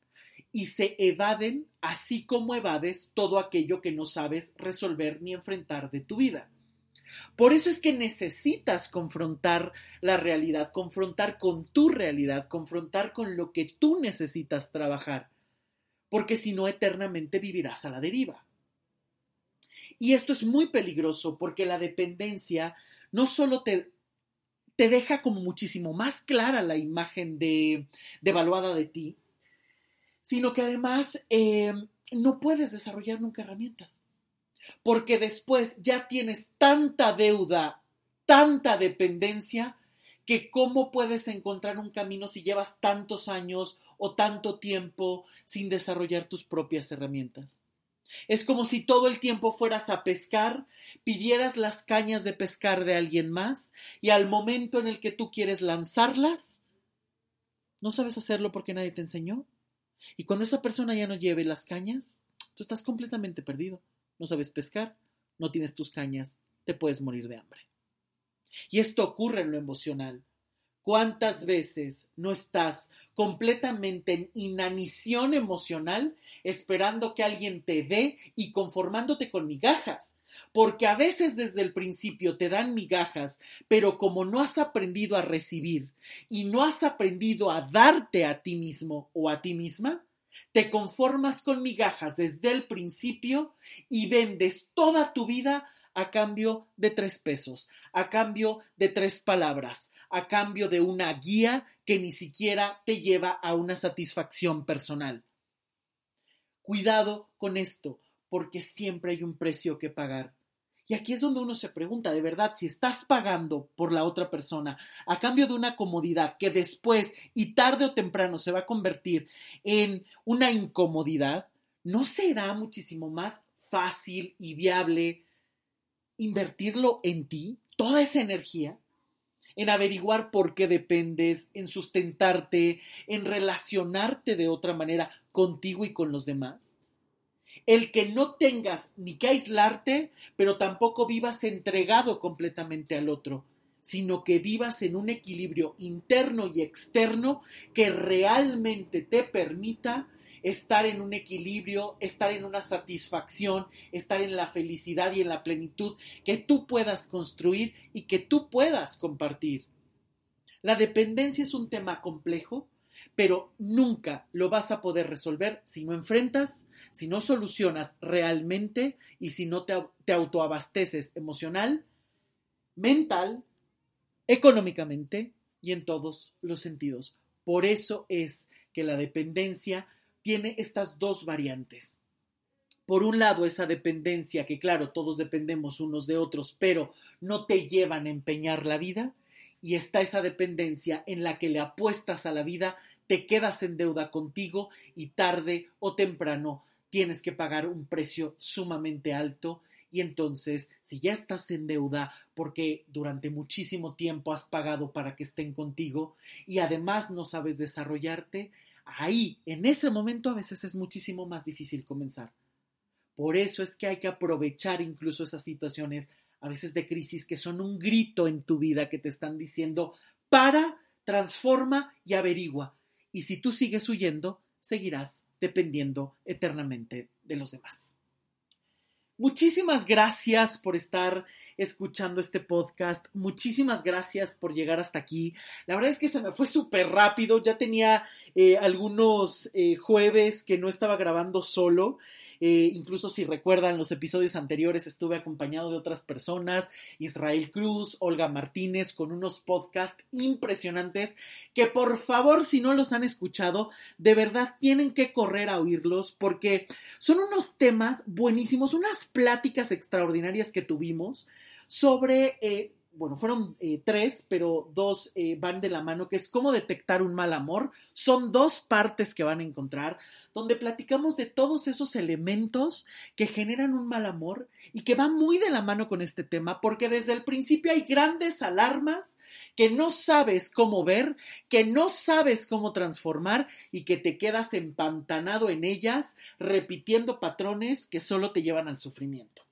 y se evaden, así como evades todo aquello que no sabes resolver ni enfrentar de tu vida. Por eso es que necesitas confrontar la realidad, confrontar con tu realidad, confrontar con lo que tú necesitas trabajar, porque si no eternamente vivirás a la deriva. Y esto es muy peligroso porque la dependencia no solo te, te deja como muchísimo más clara la imagen de, devaluada de ti, sino que además eh, no puedes desarrollar nunca herramientas. Porque después ya tienes tanta deuda, tanta dependencia, que cómo puedes encontrar un camino si llevas tantos años o tanto tiempo sin desarrollar tus propias herramientas. Es como si todo el tiempo fueras a pescar, pidieras las cañas de pescar de alguien más y al momento en el que tú quieres lanzarlas, no sabes hacerlo porque nadie te enseñó. Y cuando esa persona ya no lleve las cañas, tú estás completamente perdido. No sabes pescar, no tienes tus cañas, te puedes morir de hambre. Y esto ocurre en lo emocional. ¿Cuántas veces no estás completamente en inanición emocional esperando que alguien te dé y conformándote con migajas? Porque a veces desde el principio te dan migajas, pero como no has aprendido a recibir y no has aprendido a darte a ti mismo o a ti misma, te conformas con migajas desde el principio y vendes toda tu vida a cambio de tres pesos, a cambio de tres palabras, a cambio de una guía que ni siquiera te lleva a una satisfacción personal. Cuidado con esto, porque siempre hay un precio que pagar. Y aquí es donde uno se pregunta, de verdad, si estás pagando por la otra persona a cambio de una comodidad que después y tarde o temprano se va a convertir en una incomodidad, ¿no será muchísimo más fácil y viable invertirlo en ti, toda esa energía, en averiguar por qué dependes, en sustentarte, en relacionarte de otra manera contigo y con los demás. El que no tengas ni que aislarte, pero tampoco vivas entregado completamente al otro, sino que vivas en un equilibrio interno y externo que realmente te permita estar en un equilibrio, estar en una satisfacción, estar en la felicidad y en la plenitud que tú puedas construir y que tú puedas compartir. La dependencia es un tema complejo, pero nunca lo vas a poder resolver si no enfrentas, si no solucionas realmente y si no te, te autoabasteces emocional, mental, económicamente y en todos los sentidos. Por eso es que la dependencia tiene estas dos variantes. Por un lado, esa dependencia, que claro, todos dependemos unos de otros, pero no te llevan a empeñar la vida, y está esa dependencia en la que le apuestas a la vida, te quedas en deuda contigo y tarde o temprano tienes que pagar un precio sumamente alto y entonces si ya estás en deuda porque durante muchísimo tiempo has pagado para que estén contigo y además no sabes desarrollarte, ahí, en ese momento, a veces es muchísimo más difícil comenzar. Por eso es que hay que aprovechar incluso esas situaciones, a veces de crisis, que son un grito en tu vida que te están diciendo, para, transforma y averigua. Y si tú sigues huyendo, seguirás dependiendo eternamente de los demás. Muchísimas gracias por estar escuchando este podcast. Muchísimas gracias por llegar hasta aquí. La verdad es que se me fue súper rápido. Ya tenía eh, algunos eh, jueves que no estaba grabando solo. Eh, incluso si recuerdan los episodios anteriores, estuve acompañado de otras personas, Israel Cruz, Olga Martínez, con unos podcasts impresionantes que por favor, si no los han escuchado, de verdad tienen que correr a oírlos porque son unos temas buenísimos, unas pláticas extraordinarias que tuvimos sobre eh, bueno, fueron eh, tres, pero dos eh, van de la mano, que es cómo detectar un mal amor. Son dos partes que van a encontrar, donde platicamos de todos esos elementos que generan un mal amor y que van muy de la mano con este tema, porque desde el principio hay grandes alarmas que no sabes cómo ver, que no sabes cómo transformar y que te quedas empantanado en ellas, repitiendo patrones que solo te llevan al sufrimiento.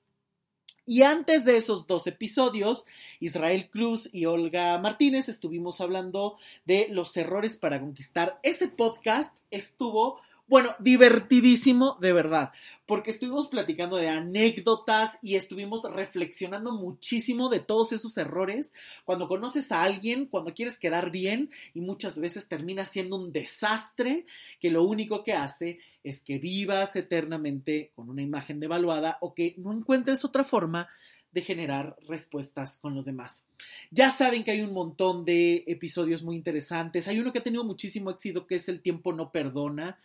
Y antes de esos dos episodios, Israel Cruz y Olga Martínez estuvimos hablando de los errores para conquistar. Ese podcast estuvo, bueno, divertidísimo, de verdad porque estuvimos platicando de anécdotas y estuvimos reflexionando muchísimo de todos esos errores cuando conoces a alguien, cuando quieres quedar bien y muchas veces termina siendo un desastre que lo único que hace es que vivas eternamente con una imagen devaluada o que no encuentres otra forma de generar respuestas con los demás. Ya saben que hay un montón de episodios muy interesantes. Hay uno que ha tenido muchísimo éxito que es El tiempo no perdona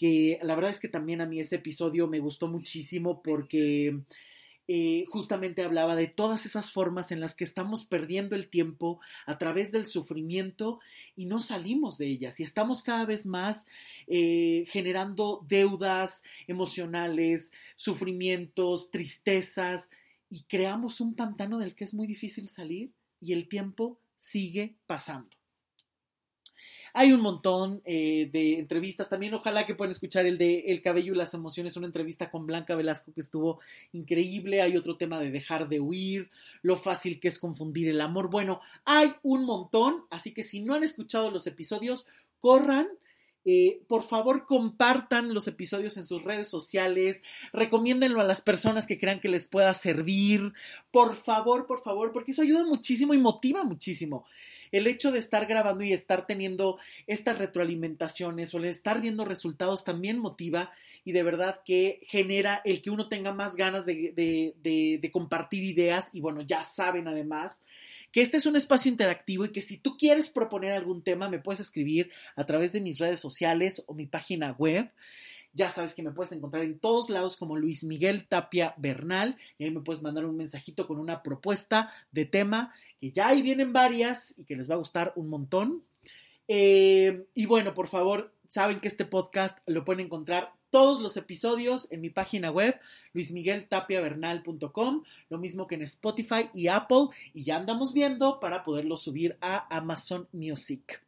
que la verdad es que también a mí ese episodio me gustó muchísimo porque eh, justamente hablaba de todas esas formas en las que estamos perdiendo el tiempo a través del sufrimiento y no salimos de ellas y estamos cada vez más eh, generando deudas emocionales, sufrimientos, tristezas y creamos un pantano del que es muy difícil salir y el tiempo sigue pasando. Hay un montón eh, de entrevistas. También ojalá que puedan escuchar el de El cabello y las emociones, una entrevista con Blanca Velasco que estuvo increíble. Hay otro tema de dejar de huir, lo fácil que es confundir el amor. Bueno, hay un montón, así que si no han escuchado los episodios, corran. Eh, por favor, compartan los episodios en sus redes sociales, recomiéndenlo a las personas que crean que les pueda servir. Por favor, por favor, porque eso ayuda muchísimo y motiva muchísimo el hecho de estar grabando y estar teniendo estas retroalimentaciones o el estar viendo resultados también motiva y de verdad que genera el que uno tenga más ganas de, de, compartir ideas y bueno, ya saben además que este es un espacio interactivo y que si tú quieres proponer algún tema me puedes escribir a través de mis redes sociales o mi página web. Ya sabes que me puedes encontrar en todos lados como Luis Miguel Tapia Bernal y ahí me puedes mandar un mensajito con una propuesta de tema que ya ahí vienen varias y que les va a gustar un montón. Eh, y bueno, por favor, saben que este podcast lo pueden encontrar todos los episodios en mi página web, luismigueltapiavernal.com, lo mismo que en Spotify y Apple, y ya andamos viendo para poderlo subir a Amazon Music.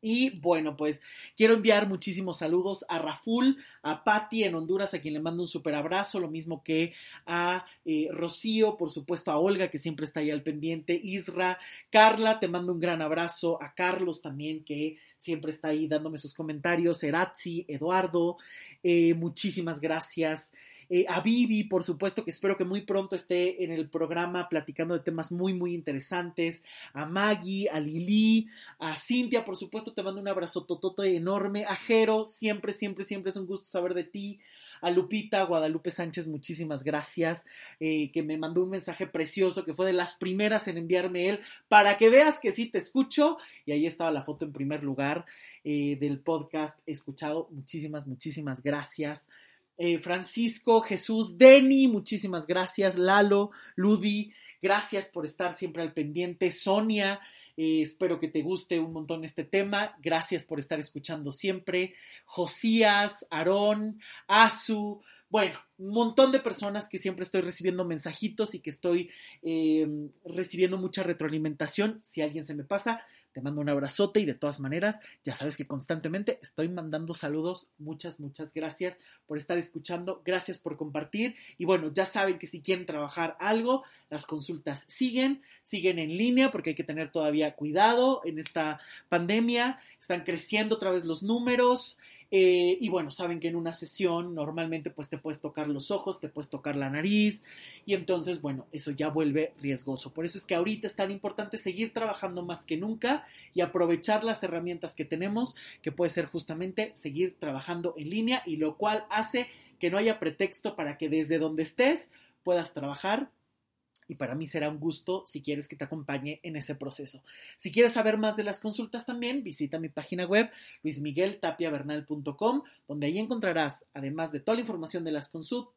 Y bueno, pues quiero enviar muchísimos saludos a Raful, a Patti en Honduras, a quien le mando un súper abrazo, lo mismo que a eh, Rocío, por supuesto a Olga, que siempre está ahí al pendiente, Isra, Carla, te mando un gran abrazo, a Carlos también, que siempre está ahí dándome sus comentarios, Erazzi, Eduardo, eh, muchísimas gracias. Eh, a Vivi, por supuesto, que espero que muy pronto esté en el programa platicando de temas muy, muy interesantes. A Maggie, a Lili, a Cintia, por supuesto, te mando un abrazo totote enorme. A Jero, siempre, siempre, siempre es un gusto saber de ti a Lupita Guadalupe Sánchez, muchísimas gracias, eh, que me mandó un mensaje precioso, que fue de las primeras en enviarme él, para que veas que sí te escucho. Y ahí estaba la foto en primer lugar eh, del podcast escuchado. Muchísimas, muchísimas gracias. Eh, Francisco, Jesús, Denny, muchísimas gracias, Lalo, Ludi, gracias por estar siempre al pendiente, Sonia, eh, espero que te guste un montón este tema, gracias por estar escuchando siempre, Josías, Aarón, Azu, bueno, un montón de personas que siempre estoy recibiendo mensajitos y que estoy eh, recibiendo mucha retroalimentación, si alguien se me pasa, te mando un abrazote y de todas maneras, ya sabes que constantemente estoy mandando saludos. Muchas, muchas gracias por estar escuchando. Gracias por compartir. Y bueno, ya saben que si quieren trabajar algo, las consultas siguen, siguen en línea porque hay que tener todavía cuidado en esta pandemia. Están creciendo otra vez los números. Eh, y bueno, saben que en una sesión normalmente pues te puedes tocar los ojos, te puedes tocar la nariz y entonces bueno, eso ya vuelve riesgoso. Por eso es que ahorita es tan importante seguir trabajando más que nunca y aprovechar las herramientas que tenemos, que puede ser justamente seguir trabajando en línea y lo cual hace que no haya pretexto para que desde donde estés puedas trabajar y para mí será un gusto si quieres que te acompañe en ese proceso. Si quieres saber más de las consultas también, visita mi página web luismigueltapiavernal.com, donde ahí encontrarás, además de toda la información de las,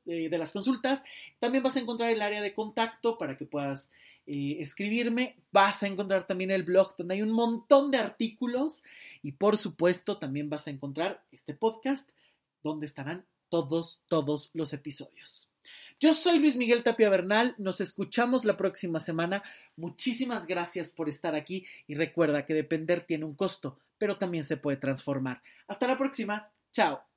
eh, de las consultas, también vas a encontrar el área de contacto para que puedas eh, escribirme. Vas a encontrar también el blog donde hay un montón de artículos y por supuesto también vas a encontrar este podcast donde estarán todos, todos los episodios. Yo soy Luis Miguel Tapia Bernal, nos escuchamos la próxima semana. Muchísimas gracias por estar aquí y recuerda que depender tiene un costo, pero también se puede transformar. Hasta la próxima, chao.